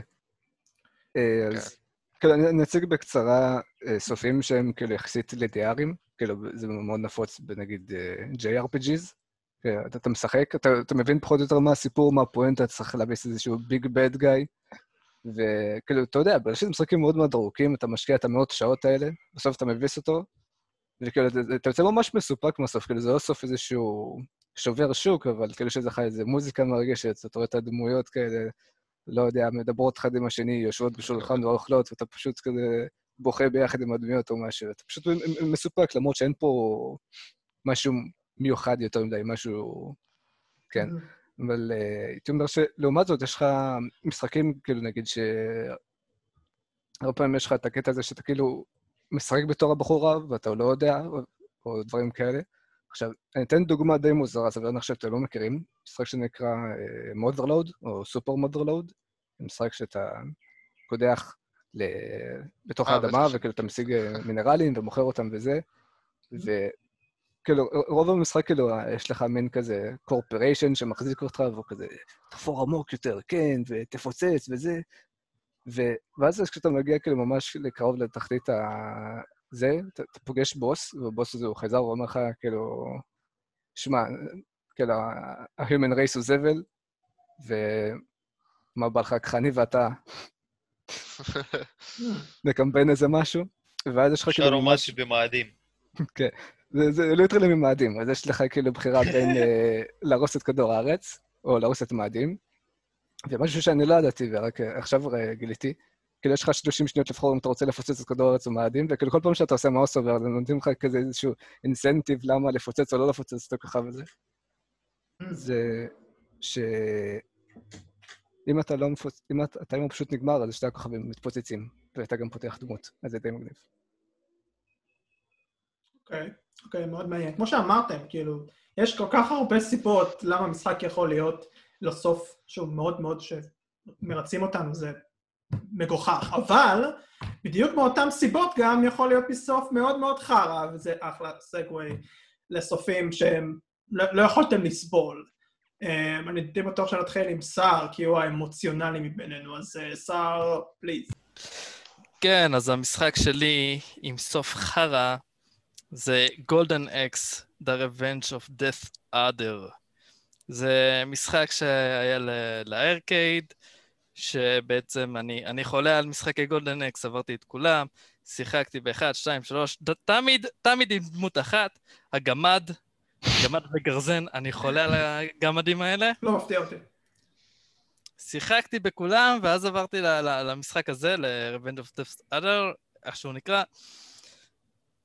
אז אני אציג בקצרה אה, סופים שהם כאילו יחסית לידיאריים, כאילו זה מאוד נפוץ בנגיד אה, JRPGs. כן, אתה אתה משחק, אתה אתה מבין פחות או יותר מה הסיפור, מה הפואנטה, אתה צריך להביס איזשהו ביג בד גאי. וכאילו, אתה יודע, בראשית משחקים מאוד מאוד ארוכים, אתה משקיע את המאות שעות האלה, בסוף אתה מביס אותו, וכאילו, אתה- אתה יוצא ממש מסופק מהסוף, כאילו, זה לא סוף איזשהו שובר שוק, אבל כאילו שיש לך איזה מוזיקה מרגשת, אתה רואה את הדמויות כאלה, לא יודע, מדברות אחד עם השני, יושבות בשולחן ואוכלות, ואתה פשוט כזה בוכה ביחד עם הדמויות או משהו, אתה פשוט מסופק, למרות שאין פה משהו מיוחד יותר מדי, משהו... כן. אבל אה, הייתי אומר שלעומת זאת, יש לך משחקים, כאילו, נגיד, ש... הרבה פעמים יש לך את הקטע הזה שאתה כאילו משחק בתור הבחורה ואתה לא יודע, או דברים כאלה. עכשיו, אני אתן דוגמה די מוזרה, סביר חושב שאתם לא מכירים, משחק שנקרא מודרלוד, או סופר מודרלוד, משחק שאתה קודח ל... בתוך אה, האדמה. וכאילו אתה משיג אה, מינרלים ומוכר אותם וזה, וכאילו, רוב המשחק, כאילו, יש לך מין כזה קורפריישן שמחזיק אותך, והוא כזה, תחפור עמוק יותר, כן, ותפוצץ וזה. ו... ואז כשאתה מגיע כאילו ממש לקרוב לתחתית ה... זה, אתה, אתה פוגש בוס, והבוס הזה הוא חייזר, הוא אומר לך, כאילו, שמע, כאילו, ה-human race הוא זבל, ומה בא לך, ככה אני ואתה [LAUGHS] נקמפיין איזה משהו, ואז יש לך כאילו ממש... רומנטי במאדים. [LAUGHS] זה, זה לא יותר ממאדים, אז יש לך כאילו בחירה בין אה, להרוס את כדור הארץ, או להרוס את מאדים. ומשהו שאני לא ידעתי, ורק אה, עכשיו אה, גיליתי, כאילו יש לך 30 שניות לבחור אם אתה רוצה לפוצץ את כדור הארץ או מאדים, וכאילו כל פעם שאתה עושה מאוס עובר, אז נותנים לך כזה איזשהו אינסנטיב למה לפוצץ או לא לפוצץ את הכוכב הזה. זה ש... אם אתה לא מפוצץ, אם הטיימר פשוט נגמר, אז שתי הכוכבים מתפוצצים, ואתה גם פותח דמות, אז זה די מגניב. אוקיי, אוקיי, מאוד מעניין. כמו שאמרתם, כאילו, יש כל כך הרבה סיבות למה משחק יכול להיות לסוף שהוא מאוד מאוד שמרצים אותנו, זה מגוחך. אבל, בדיוק מאותן סיבות גם יכול להיות מסוף מאוד מאוד חרא, וזה אחלה סגווי לסופים שהם לא, לא יכולתם לסבול. Um, אני די בטוח שנתחיל עם סער, כי הוא האמוציונלי מבינינו, אז uh, סער, פליז. כן, אז המשחק שלי עם סוף חרא זה Golden X, The Revenge of Death Other. זה משחק שהיה לארקייד, שבעצם אני, אני חולה על משחקי גולדן אקס, עברתי את כולם, שיחקתי באחד, שתיים, שלוש, תמיד, תמיד עם דמות אחת, הגמד, גמד וגרזן, אני חולה על הגמדים האלה. לא מפתיע אותי. שיחקתי בכולם, ואז עברתי למשחק הזה, ל-Revenge of Death Other, איך שהוא נקרא,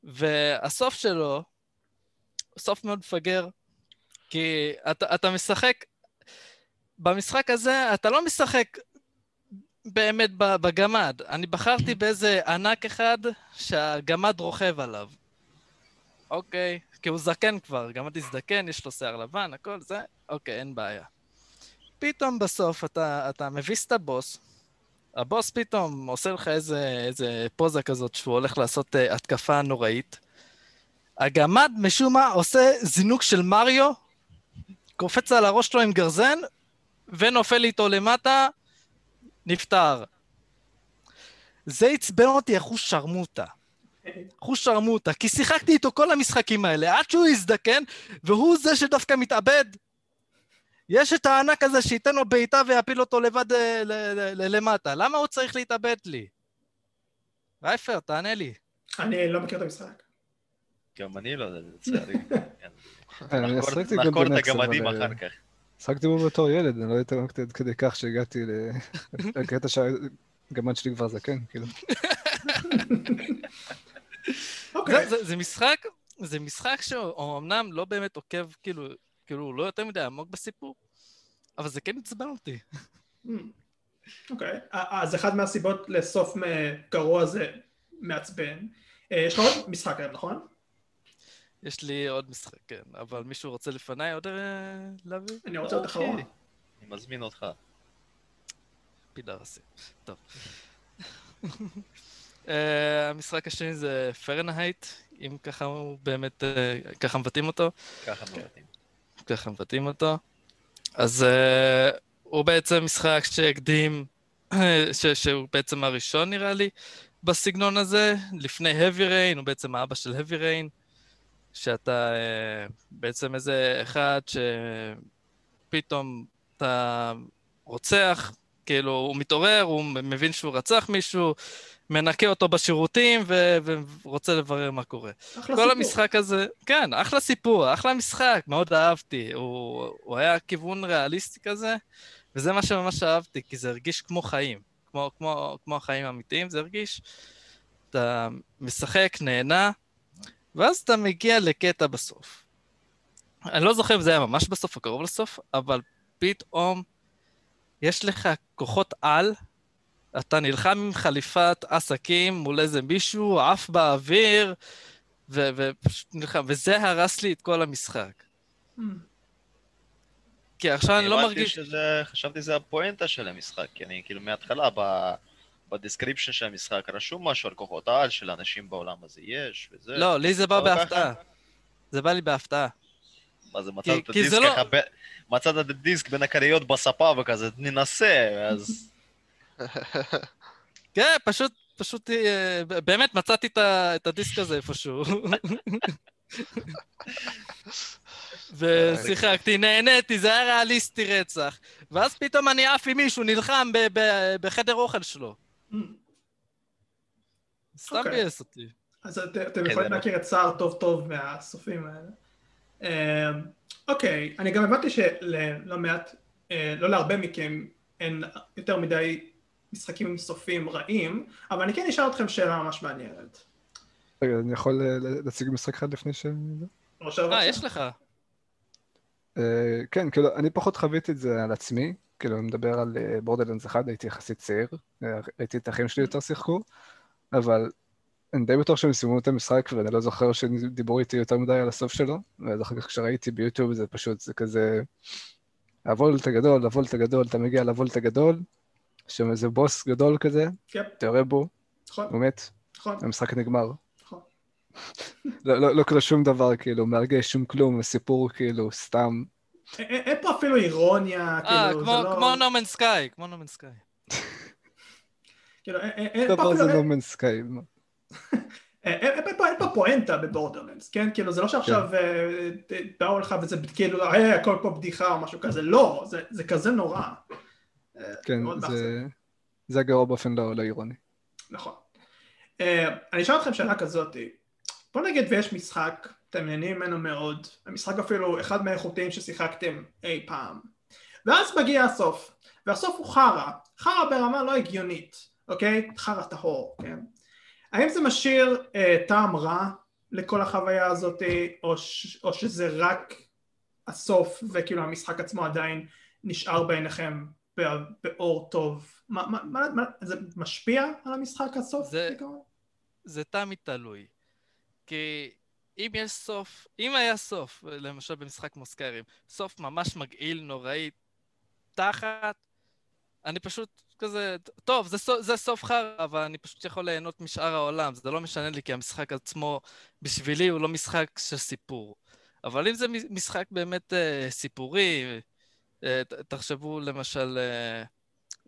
והסוף שלו, סוף מאוד מפגר, כי אתה, אתה משחק, במשחק הזה אתה לא משחק באמת בגמד. אני בחרתי [CLEARS THROAT] באיזה ענק אחד שהגמד רוכב עליו. אוקיי, כי הוא זקן כבר, גמד הזדקן, יש לו שיער לבן, הכל זה, אוקיי, אין בעיה. פתאום בסוף אתה, אתה מביס את הבוס, הבוס פתאום עושה לך איזה, איזה פוזה כזאת שהוא הולך לעשות uh, התקפה נוראית. הגמד משום מה עושה זינוק של מריו, קופץ על הראש שלו עם גרזן, ונופל איתו למטה, נפטר. זה עצבן אותי איך הוא שרמוטה. הוא שרמוטה, כי שיחקתי איתו כל המשחקים האלה, עד שהוא יזדקן, והוא זה שדווקא מתאבד. יש את הענק הזה שייתן לו בעיטה ויפיל אותו לבד אה, למטה. למה הוא צריך להתאבד לי? רייפר, תענה לי. אני לא מכיר את המשחק. גם אני לא, לצערי. [LAUGHS] כן. נחקור את הגמדים אחר כך. שחקתי בו בתור ילד, אני לא יודע עד כדי כך שהגעתי [LAUGHS] לקטע שהגמד שלי כבר זקן, כאילו. אוקיי. זה משחק, זה משחק שאומנם לא באמת עוקב, כאילו, כאילו, לא יותר מדי עמוק בסיפור, אבל זה כן עצבן אותי. Hmm. אוקיי, אז אחד מהסיבות לסוף גרוע זה מעצבן. אה, יש לך עוד משחק היום, נכון? יש לי עוד משחק, כן, אבל מישהו רוצה לפניי עוד אה, להביא? אני רוצה עוד אחרון. אוקיי. אני מזמין אותך. פידרסי. טוב. uh, [LAUGHS] המשחק השני זה פרנהייט, אם ככה הוא באמת, uh, ככה מבטאים אותו. ככה מבטאים. ככה מבטאים אותו. אז הוא בעצם משחק שהקדים, [CLEARS THROAT] ש- שהוא בעצם הראשון נראה לי בסגנון הזה, לפני heavy rain, הוא בעצם האבא של heavy rain. שאתה אה, בעצם איזה אחד שפתאום אתה רוצח, כאילו הוא מתעורר, הוא מבין שהוא רצח מישהו, מנקה אותו בשירותים ו- ורוצה לברר מה קורה. אחלה כל סיפור. המשחק הזה, כן, אחלה סיפור, אחלה משחק, מאוד אהבתי. הוא, הוא היה כיוון ריאליסטי כזה, וזה מה שממש אהבתי, כי זה הרגיש כמו חיים, כמו, כמו, כמו החיים האמיתיים, זה הרגיש. אתה משחק, נהנה, ואז אתה מגיע לקטע בסוף. אני לא זוכר אם זה היה ממש בסוף או קרוב לסוף, אבל פתאום יש לך כוחות על, אתה נלחם עם חליפת עסקים מול איזה מישהו, עף באוויר, ו- ופשוט נלחם, וזה הרס לי את כל המשחק. Hmm. כי עכשיו אני לא הבנתי מרגיש... שזה, חשבתי שזה הפואנטה של המשחק, כי אני כאילו מההתחלה, ב... ב description של המשחק רשום משהו על כוחות העל של אנשים בעולם הזה, יש, וזה. לא, לי זה בא ככה? בהפתעה. זה בא לי בהפתעה. מה זה, מצאת את הדיסק לא- ב- מצאת את הדיסק בין הכריות בספה וכזה, ננסה, אז... [LAUGHS] כן, פשוט, פשוט, אה, באמת מצאתי את הדיסק הזה איפשהו. [LAUGHS] ושיחקתי, נהניתי, זה היה ריאליסטי רצח. ואז פתאום אני עף עם מישהו, נלחם בחדר אוכל שלו. Hmm. סתם אוקיי. ביאס אותי. אז את- אתם כן, יכולים להכיר את סער טוב טוב מהסופים האלה. אה, אוקיי, אני גם הבנתי שלא מעט, אה, לא להרבה מכם אין יותר מדי משחקים עם סופים רעים, אבל אני כן אשאל אתכם שאלה ממש מעניינת. רגע, אני יכול אה, להציג משחק אחד לפני ש... אה? יש לך. אה, כן, כאילו, אני פחות חוויתי את זה על עצמי, כאילו, אני מדבר על בורדלנדס 1, הייתי יחסית צעיר, אה, ראיתי את האחים שלי יותר שיחקו, אבל אני די בטוח שהם סיימו את המשחק, ואני לא זוכר שדיברו איתי יותר מדי על הסוף שלו, ואז אחר כך כשראיתי ביוטיוב זה פשוט, זה כזה... הוולט הגדול, הוולט הגדול, אתה מגיע לוולט הגדול, שם איזה בוס גדול כזה, כן, אתה יורה בו, נכון, הוא מת, נכון, המשחק נגמר. נכון. [LAUGHS] לא, לא, לא קורה שום דבר, כאילו, מרגש, שום כלום, סיפור כאילו סתם. אין- פה אפילו אירוניה, אה, כאילו, זה לא... כמו נומן סקאי, כמו נומן סקאי. כאילו, אין- פה אפילו... זה אין- לא מנסקאי. אין- פה- פואנטה בבורדרלנדס, כן? כאילו, זה לא שעכשיו אה, באו לך וזה כאילו, היי, הכל פה בדיחה או משהו כזה, לא, זה- זה כזה נורא. אה, כן. זה... הגרוע באופן לא, לא אירוני. נכון. אה, אני אשאל אתכם שאלה כזאת, בוא נגיד ויש משחק, אתם נהנים ממנו מאוד, המשחק אפילו אחד מהאיכותיים ששיחקתם אי פעם, ואז מגיע הסוף, והסוף הוא חרא, חרא ברמה לא הגיונית, אוקיי? חרא טהור, כן? האם זה משאיר אה, טעם רע לכל החוויה הזאת, או, ש, או שזה רק הסוף, וכאילו המשחק עצמו עדיין נשאר בעיניכם בא- באור טוב? מה, מה, מה, מה, זה משפיע על המשחק הסוף? זה-? זה תמיד תלוי. כי אם יש סוף, אם היה סוף, למשל במשחק כמו סקיירים, סוף ממש מגעיל, נוראי, תחת, אני פשוט כזה, טוב, זה, זה סוף חרא, אבל אני פשוט יכול ליהנות משאר העולם, זה לא משנה לי, כי המשחק עצמו, בשבילי הוא לא משחק של סיפור. אבל אם זה משחק באמת אה, סיפורי, אה, תחשבו למשל אה,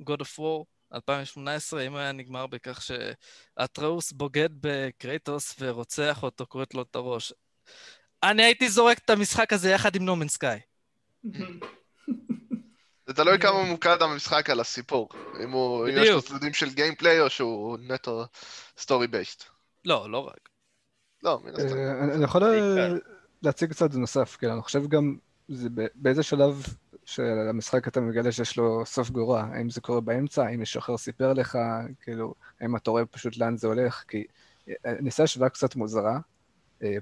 God of War 2018, אם היה נגמר בכך שאטראוס בוגד בקרייטוס ורוצח אותו, כורת לו את הראש. אני הייתי זורק את המשחק הזה יחד עם No Man's Sky. זה תלוי כמה ממוקד המשחק על הסיפור. אם הוא, אם יש לו. צדדים של gameplay או שהוא נטו סטורי בייסט. לא, לא רק. לא, מן הסתם. אה, אני- יכול. להציג קצת נוסף, כן, אני חושב גם, באיזה שלב של המשחק אתה מגלה שיש לו סוף גרוע, האם זה קורה באמצע, האם מישהו אחר סיפר לך, כאילו, האם אתה רואה פשוט לאן זה הולך, כי אה, אני אעשה השוואה קצת מוזרה. אה,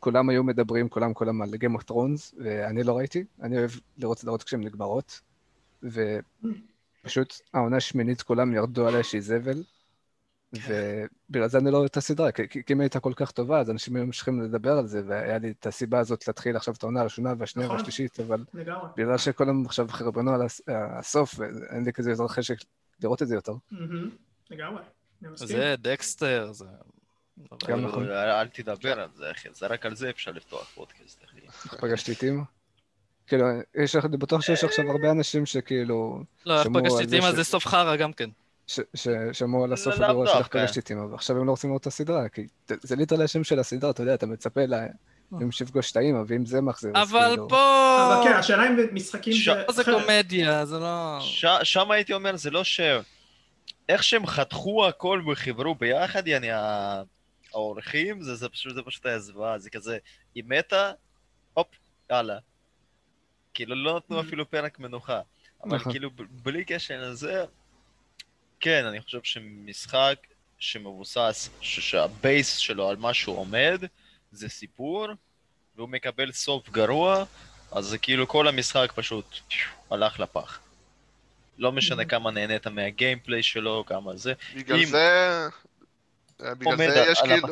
כולם היו מדברים, כולם כולם על Game of Thrones, ואני לא ראיתי, אני אוהב לראות סדרות כשהן נגמרות, ופשוט העונה השמינית כולם ירדו עליה שהיא זבל, ובגלל זה אני לא אוהב את הסדרה, כי, כי אם הייתה כל כך טובה, אז אנשים היו ממשיכים לדבר על זה, והיה לי את הסיבה הזאת להתחיל עכשיו את העונה הראשונה והשנייה נכון. והשלישית, אבל לגמרי. בגלל שכולם עכשיו חרבנו על הס- הסוף, אין לי כזה יותר חשק לראות את זה יותר. מהמם. לגמרי. אני מסכים. זה דקסטר, זה... גם נכון. אל אל תדבר על זה, אחי. זה רק על זה אפשר לפתוח פודקאסט, אחי. פגשתי את אימא? כאילו, יש, אני בטוח שיש עכשיו הרבה אנשים שכאילו, לא, איך פגשתי את ש- זה סוף חרא גם כן. ש- ששמעו על הסוף לאו הגרוע של איך דווקא. פגשתי את אימא, ועכשיו הם לא רוצים לראות את הסדרה, כי זה- ליטרלי השם של הסדרה, אתה יודע, אתה מצפה לה... אם שיפגוש את האימא, ואם זה מחזיר, אבל כאילו... פה... אבל כן, השאלה אם משחקים ש- זה... פה זה אחרת. קומדיה, זה לא... ש- שם הייתי אומר, זה לא ש... איך שהם חתכו הכל וחיברו ביחד, יעני, האורחים, זה, זה פשוט, זה פשוט היה זוועה, זה כזה, היא מתה, הופ, יאללה. כאילו, לא נתנו Mm. אפילו פרק מנוחה. אבל נכון. כאילו, בלי קשר לזה, כן, אני חושב שמשחק שמבוסס, ש- שהבייס שלו על מה שהוא עומד, זה סיפור, והוא מקבל סוף גרוע, אז זה כאילו כל המשחק פשוט הלך לפח. לא משנה Mhm. כמה נהנית מהגיימפליי שלו, כמה זה. בגלל אם- זה... אה, בגלל זה יש כאילו...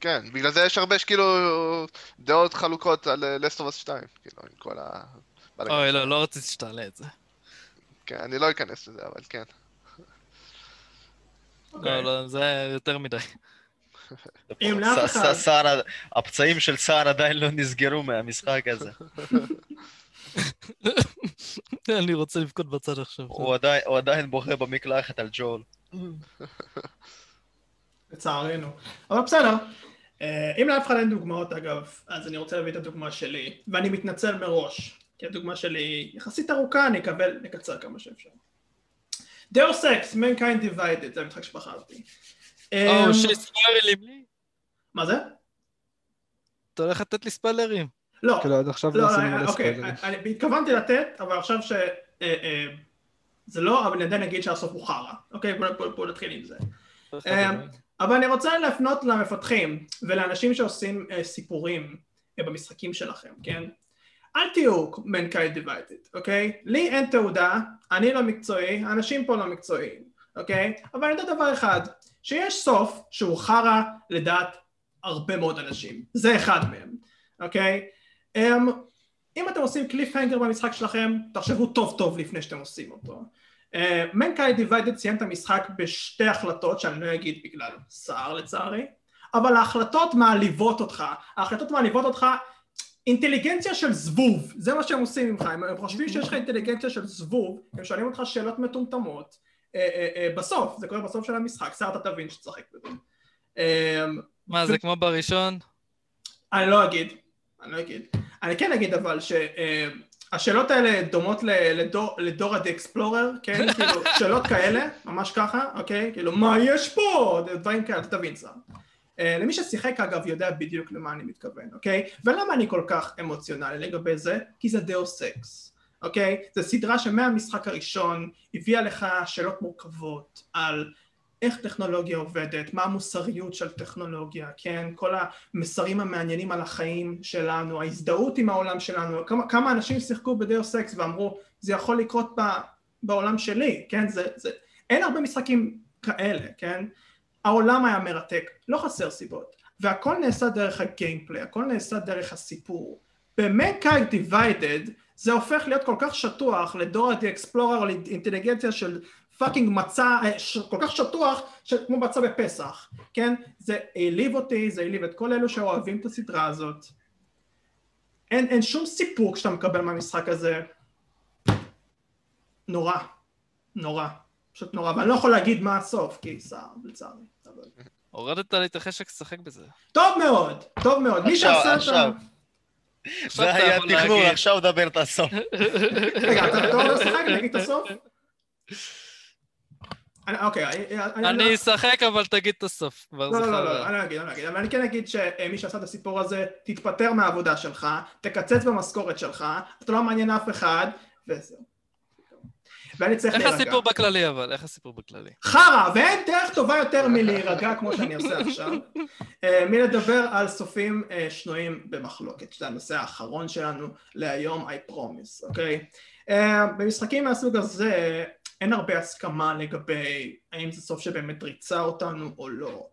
כן, בגלל זה יש הרבה שכאילו דעות חלוקות על אה, of Us 2, כאילו, עם כל ה... אוי, לא, לא רציתי שתעלה את זה. כן, אני לא אכנס לזה, אבל כן. לא, לא, זה יותר מדי. אם לאף אחד- הפצעים של סער עדיין לא נסגרו מהמשחק הזה. [LAUGHS] אני רוצה לבכות בצד עכשיו. הוא עדיין- הוא עדיין בוכה במקלחת על ג'ול. [LAUGHS] לצערנו. אבל בסדר. אה, אם לאף אחד אין דוגמאות אגב, אז אני רוצה להביא את הדוגמה שלי, ואני מתנצל מראש, כי הדוגמה שלי היא יחסית ארוכה, אני אקבל, נקצר כמה שאפשר. Deus Ex, Mankind Divided, זה המשחק שבחרתי. אמ, או, שיש ספוילרים לי? מה זה? אתה הולך לתת לי ספוילרים. לא, כאילו, עד עכשיו לא, לא עשינו מלא אוקיי, ספוילרים. אני התכוונתי לתת, אבל עכשיו ש... אה, אה, זה לא, אבל אני עדיין אגיד שהסוף הוא חרא. אוקיי, בוא- בוא בוא נתחיל עם זה. אמ, אבל אני רוצה לפנות למפתחים ולאנשים שעושים אה, סיפורים אה, במשחקים שלכם, כן? אל תהיו Mankind Divided, אוקיי? לי אין תעודה, אני לא מקצועי, האנשים פה לא מקצועיים, אוקיי? אבל אני יודע דבר אחד, שיש סוף שהוא חרא לדעת הרבה מאוד אנשים, זה אחד מהם, אוקיי? אמ, אם אתם עושים cliffhanger במשחק שלכם, תחשבו טוב טוב לפני שאתם עושים אותו. Mankind Divided סיים את המשחק בשתי החלטות שאני לא אגיד בגלל סער לצערי, אבל ההחלטות מעליבות אותך, ההחלטות מעליבות אותך אינטליגנציה של זבוב, זה מה שהם עושים ממך, הם, חושבים שיש לך אינטליגנציה של זבוב, הם שואלים אותך שאלות מטומטמות, אה, אה, אה, בסוף, זה קורה בסוף של המשחק, סער אתה תבין שתשחק בזה. אה, מה, זה כמו בראשון? אני לא אגיד, אני לא אגיד. אני כן אגיד אבל שהשאלות האלה דומות לדור- ל Dora the Explorer, כן? כאילו, שאלות כאלה, ממש ככה, אוקיי? כאילו, מה יש פה? דברים כאלה, אתה תבין סתם. אה, למי ששיחק אגב יודע בדיוק למה אני מתכוון, אוקיי? ולמה אני כל כך אמוציונלי לגבי זה? כי זה Deus Ex, אוקיי? זו סדרה שמהמשחק הראשון הביאה לך שאלות מורכבות על איך טכנולוגיה עובדת, מה המוסריות של טכנולוגיה, כן? כל המסרים המעניינים על החיים שלנו, ההזדהות עם העולם שלנו, כמה, כמה אנשים שיחקו ב Deus Ex ואמרו זה יכול לקרות בעולם שלי, כן? זה, זה, אין הרבה משחקים כאלה, כן? העולם היה מרתק, לא חסר סיבות, והכל נעשה דרך ה gameplay, הכל נעשה דרך הסיפור. ב Mankind Divided זה הופך להיות כל כך שטוח ל Dora the Explorer, לאינטליגנציה של fucking מצה, אה, כל כך שטוח, כמו מצה בפסח, כן? זה העליב אותי, זה העליב את כל אלו שאוהבים את הסדרה הזאת. אין, אין שום סיפוק שאתה מקבל מהמשחק הזה. נורא, נורא, פשוט נורא, ואני לא יכול להגיד מה הסוף, כי סער, לצערי. הורדת לי את החשק לשחק בזה. טוב מאוד, טוב מאוד, מי שעשה את זה אתה היה תכנון. עכשיו דבר את הסוף. רגע, אתה לא לשחק? אני אגיד את הסוף? אני- אוקיי, אני- אשחק, אבל תגיד את הסוף. לא, זה לא, לא. לא, אני לא אגיד, אני לא אגיד, אבל אני כן אגיד שמי שעשה את הסיפור הזה, תתפטר מהעבודה שלך, תקצץ במשכורת שלך, אתה לא מעניין אף אחד, וזהו. ואני צריך איך להירגע. הסיפור בכללי, אבל? איך הסיפור בכללי? חרא, ואין דרך טובה יותר מלהירגע כמו שאני עושה עכשיו, אה, מלדבר על סופים אה, שנויים במחלוקת, שזה הנושא האחרון שלנו להיום, I promise, אוקיי? אה, במשחקים מהסוג הזה אין הרבה הסכמה לגבי האם זה סוף שבאמת ריצה אותנו או לא.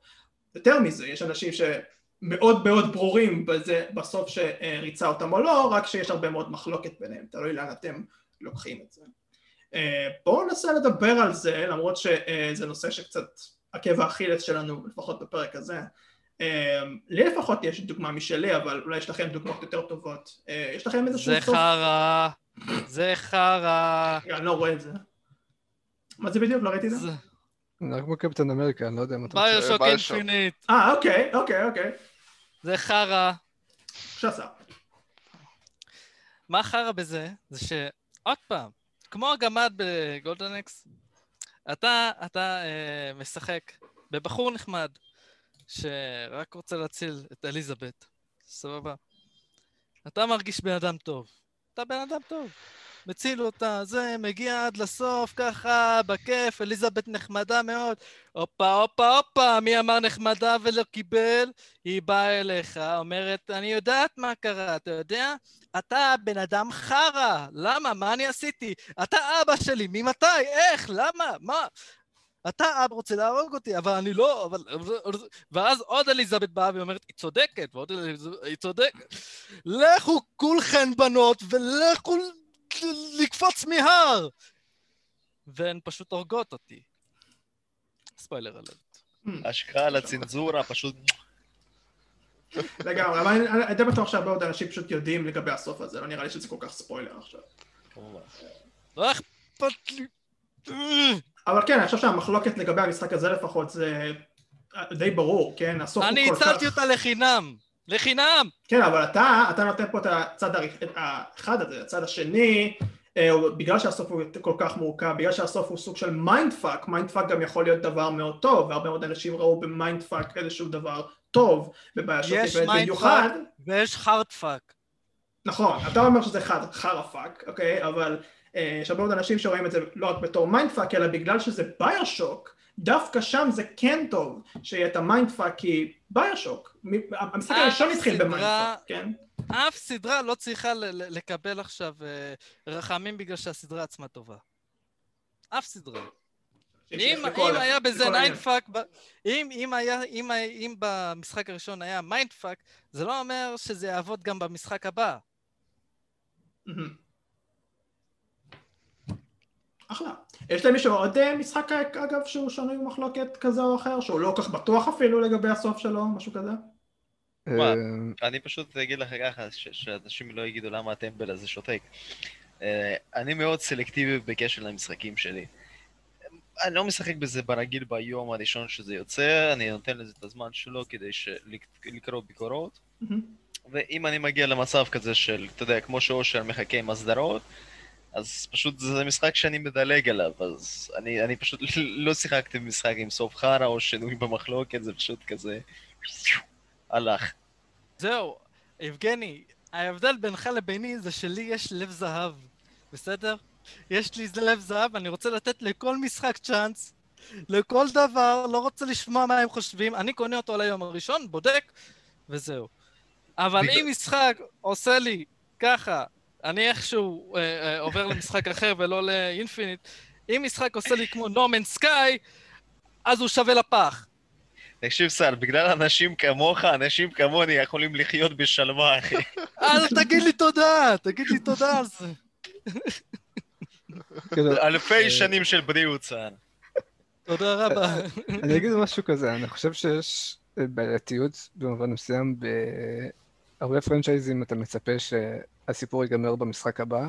יותר מזה, יש אנשים שמאוד מאוד ברורים בזה, בסוף שריצה אותם או לא, רק שיש הרבה מאוד מחלוקת ביניהם, תלוי לאן אתם לוקחים את זה. אה, בואו ננסה לדבר על זה, למרות שזה נושא שקצת עקב האכילס שלנו, לפחות בפרק הזה. אה, לי לפחות יש דוגמה משלי, אבל אולי יש לכם דוגמאות יותר טובות. אה, יש לכם איזשהו זה? חרא, זה חרא. אני לא רואה את זה. מה זה בדיוק? לא ראיתי את זה? זה- זה כמו קפטן אמריקה, אני לא יודע מה אתה רוצה. ביושוק. אינפינית. אה, אוקיי, אוקיי, אוקיי. זה חרא. שעשה. מה חרא בזה? זה ש... עוד פעם, כמו הגמד בגולדן אקס, אתה, אתה אה, משחק בבחור נחמד, שרק רוצה להציל את אליזבת, סבבה? אתה מרגיש בן אדם טוב. אתה בן אדם טוב. מציל אותה, זה, מגיע עד לסוף, ככה, בכיף, אליזבת נחמדה מאוד. הופה, הופה, הופה, מי אמר נחמדה ולא קיבל? היא באה אליך, אומרת, אני יודעת מה קרה, אתה יודע? אתה בן אדם חרא, למה? מה אני עשיתי? אתה אבא שלי, ממתי? איך? למה? מה? אתה אבא רוצה להרוג אותי, אבל אני לא, אבל... ואז עוד אליזבת באה ואומרת, היא צודקת, ועוד אליזבת, היא צודקת. לכו כולכן בנות, ולכו לקפוץ מהר! והן פשוט הורגות אותי. ספוילר עליו. השקעה על הצנזורה, פשוט... לגמרי, אבל אני- אני אני די בטוח שהרבה מאוד אנשים פשוט יודעים לגבי הסוף הזה, לא נראה לי שזה כל כך ספוילר עכשיו. לא אכפת לי. אבל כן, אני חושב שהמחלוקת לגבי המשחק הזה לפחות זה די ברור, כן? הסוף הוא אני כל כך... הצלתי אותה לחינם! לחינם! כן, אבל אתה, אתה נותן פה את הצד האחד הזה, הצד השני, אה, בגלל שהסוף הוא כל כך מורכב, בגלל שהסוף הוא סוג של mind fuck, mind fuck גם יכול להיות דבר מאוד טוב, והרבה מאוד אנשים ראו ב mind fuck איזשהו דבר טוב, בבעיה של יש mind fuck ויש hard fuck. נכון, אתה אומר שזה חרא fuck, אוקיי? אבל אה, יש הרבה מאוד אנשים שרואים את זה לא רק בתור mind fuck, אלא בגלל שזה BioShock, דווקא שם זה כן טוב שיהיה את ה mind fuck, כי BioShock, המשחק הראשון התחיל ב mind fuck, כן? אף סדרה לא צריכה לקבל עכשיו אה, רחמים בגלל שהסדרה עצמה טובה. אף סדרה. אם, אם היה בזה mind fuck, אם, אם, היה, אם, אם במשחק הראשון היה mind fuck, זה לא אומר שזה יעבוד גם במשחק הבא. אחלה. יש למישהו עוד אה, משחק אגב שהוא שנוי במחלוקת כזה או אחר, שהוא לא כל כך בטוח אפילו לגבי הסוף שלו, משהו כזה? אה, אני פשוט אגיד לך ככה, שאנשים לא יגידו למה הטמבל הזה שותק. אה, אני מאוד סלקטיבי בקשר למשחקים שלי. אני לא משחק בזה ברגיל ביום הראשון שזה יוצא, אני נותן לזה את הזמן שלו כדי לקרוא ביקורות. ואם אני מגיע למצב כזה של, אתה יודע, כמו שאושר מחכה עם הסדרות, אז פשוט זה משחק שאני מדלג עליו, אז אני, אני פשוט [LAUGHS] לא שיחקתי במשחק עם סוף חרא או שינוי במחלוקת, זה פשוט כזה... הלך. זהו, יבגני, ההבדל בינך לביני זה שלי יש לב זהב, בסדר? יש לי לב זהב, אני רוצה לתת לכל משחק צ'אנס, לכל דבר, לא רוצה לשמוע מה הם חושבים, אני קונה אותו על היום הראשון, בודק, וזהו. אבל אם משחק עושה לי ככה, אני איכשהו אה, אה, עובר למשחק אחר ולא לאינפיניט, אם משחק עושה לי כמו נורמן סקאי, אז הוא שווה לפח. תקשיב, סל, בגלל אנשים כמוך, אנשים כמוני יכולים לחיות בשלווה, אחי. אז תגיד לי תודה, תגיד לי תודה על זה. אלפי אה, שנים של בריאות, סל. תודה רבה. אני אגיד משהו כזה, אני חושב שיש בעייתיות במובן מסוים, בהרבה פרנצ'ייזים אתה מצפה שהסיפור ייגמר במשחק הבא,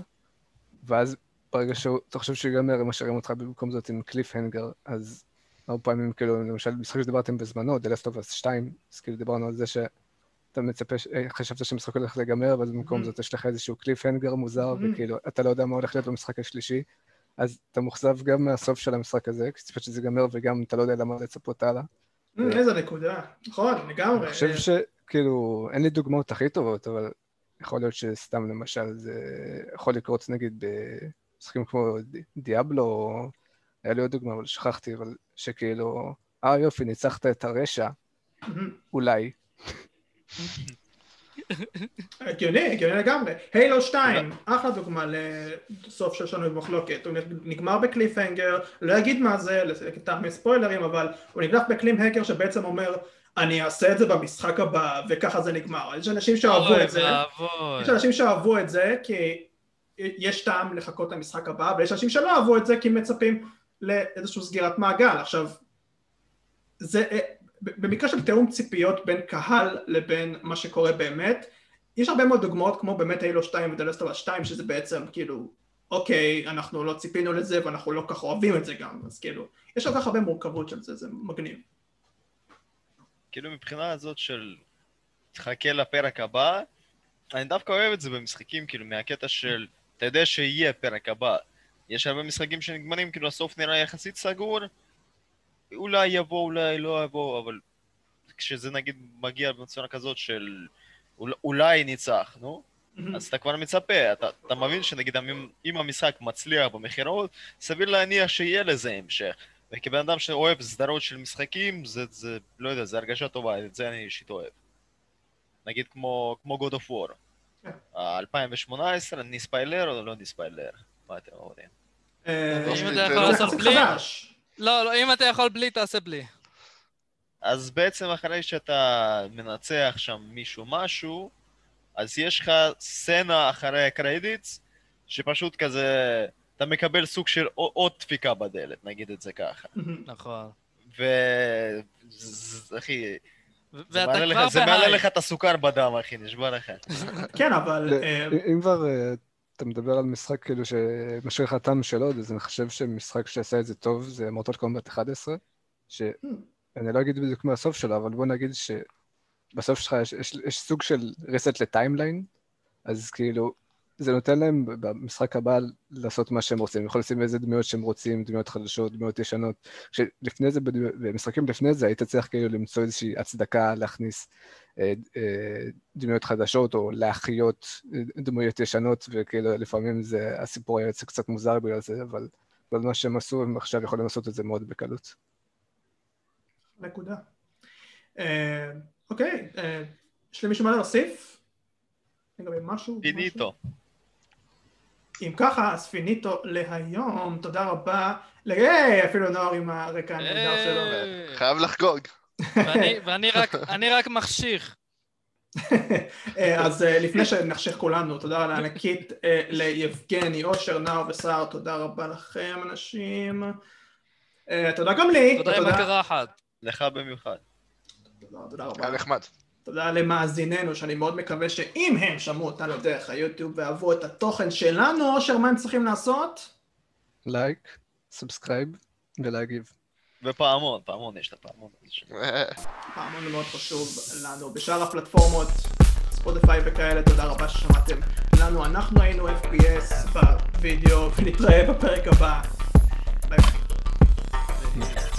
ואז ברגע שאתה חושב שהוא ייגמר, הם משאירים אותך במקום זאת עם קליף הנגר, אז הרבה פעמים, כאילו, למשל, משחק שדיברתם בזמנו, The Last of Us 2, אז כאילו דיברנו על זה שאתה מצפה, אה, חשבת שהמשחק הולך להיגמר, ואז במקום mm-hmm. זאת יש לך איזשהו קליף הנגר מוזר, mm-hmm. וכאילו, אתה לא יודע מה הולך להיות במשחק השלישי, אז אתה מאוכזב גם מהסוף של המשחק הזה, כי ציפית שזה ייגמר, וגם אתה לא יודע למה לצפות הלאה. Mm, איזה נקודה, נכון, לגמרי. אני חושב שכאילו, אין לי דוגמאות הכי טובות, אבל יכול להיות שסתם למשל זה יכול לקרות נגיד במשחקים כמו דיאבלו, היה לי עוד דוגמה, אבל שכחתי, אבל שכאילו, אה יופי, ניצחת את הרשע, אולי. הגיוני, הגיוני לגמרי. הילו 2, אחלה דוגמה לסוף של שינוי במחלוקת. הוא נגמר בקליפהנגר, לא אגיד מה זה, לטעמי ספוילרים, אבל הוא נגנף בקליפהנגר שבעצם אומר, אני אעשה את זה במשחק הבא, וככה זה נגמר. יש אנשים שאהבו את זה. יש אנשים שאהבו את זה, כי יש טעם לחכות למשחק הבא, ויש אנשים שלא אהבו את זה, כי מצפים לאיזושהי סגירת מעגל. עכשיו, זה, אה, במקרה של תיאום ציפיות בין קהל לבין מה שקורה באמת, יש הרבה מאוד דוגמאות כמו באמת הילו 2 ודלסטרה 2 שזה בעצם כאילו אוקיי אנחנו לא ציפינו לזה ואנחנו לא כך אוהבים את זה גם אז כאילו יש כל כך הרבה מורכבות של זה זה מגניב. כאילו מבחינה הזאת של תחכה לפרק הבא אני דווקא אוהב את זה במשחקים כאילו מהקטע של אתה יודע שיהיה פרק הבא יש הרבה משחקים שנגמרים, כאילו הסוף נראה יחסית סגור, אולי יבוא, אולי לא יבוא, אבל כשזה נגיד מגיע בצורה כזאת של אולי ניצח, נו. אז אתה כבר מצפה, אתה, אתה מבין שנגיד אם המשחק מצליח במכירות, סביר להניח שיהיה לזה המשך. וכבן אדם שאוהב סדרות של משחקים, זה, זה, לא יודע, זה הרגשה טובה, את זה אני אישית אוהב. נגיד כמו, כמו God of War. 2018, כן. נספיילר או לא נספיילר? מה אתם אומרים? אה, אם אתה יכול לעשות בלי... לא, לא, אם אתה יכול בלי, תעשה בלי. אז בעצם אחרי שאתה מנצח שם מישהו משהו, אז יש לך סצנה אחרי הקרדיטס, שפשוט כזה, אתה מקבל סוג של עוד דפיקה בדלת, נגיד את זה ככה. נכון. ו... אחי, זה מעלה לך את הסוכר בדם, אחי, נשבע לך. [LAUGHS] כן, אבל... אה, אם כבר אה, אתה מדבר על משחק כאילו שמשאיר לך טעם של עוד, אז אני חושב שמשחק שעשה את זה טוב זה מורטל קומבט 11, שאני לא אגיד בדיוק מה הסוף שלו, אבל בוא נגיד שבסוף שלך יש, יש, יש סוג של reset לטיימליין, אז כאילו, זה נותן להם במשחק הבא לעשות מה שהם רוצים. הם יכולים לשים איזה דמויות שהם רוצים, דמויות חדשות, דמויות ישנות. כשלפני זה, במשחקים לפני זה, היית צריך כאילו למצוא איזושהי הצדקה להכניס אה, אה, דמויות חדשות, או להחיות אה, דמויות ישנות, וכאילו לפעמים זה, הסיפור היה יוצא קצת מוזר בגלל זה, אבל, אבל מה שהם עשו, הם עכשיו יכולים לעשות את זה מאוד בקלות. נקודה. אוקיי, יש למישהו מה להוסיף? לגבי משהו? פיניטו. אם ככה, אז פיניטו להיום, תודה רבה. היי, אפילו נוער עם הרקע הנהדר שלו. חייב לחגוג. ואני רק מחשיך. אז אה, לפני שנחשיך כולנו, תודה רבה ענקית אה, ליבגני, אושר, נאור וסער, תודה רבה לכם אנשים. אה, תודה גם לי. תודה עם הקרחת. לך במיוחד. תודה רבה. היה נחמד. תודה למאזיננו, שאני מאוד מקווה שאם הם שמעו אותנו דרך היוטיוב ואהבו את התוכן שלנו, אושר, מה הם צריכים לעשות? לייק, subscribe ולהגיב. ופעמון, פעמון יש את הפעמון. פעמון מאוד חשוב לנו. בשאר הפלטפורמות, ספוטיפיי וכאלה, תודה רבה ששמעתם לנו. אנחנו היינו FPS בווידאו, ונתראה בפרק הבא. ביי ביי.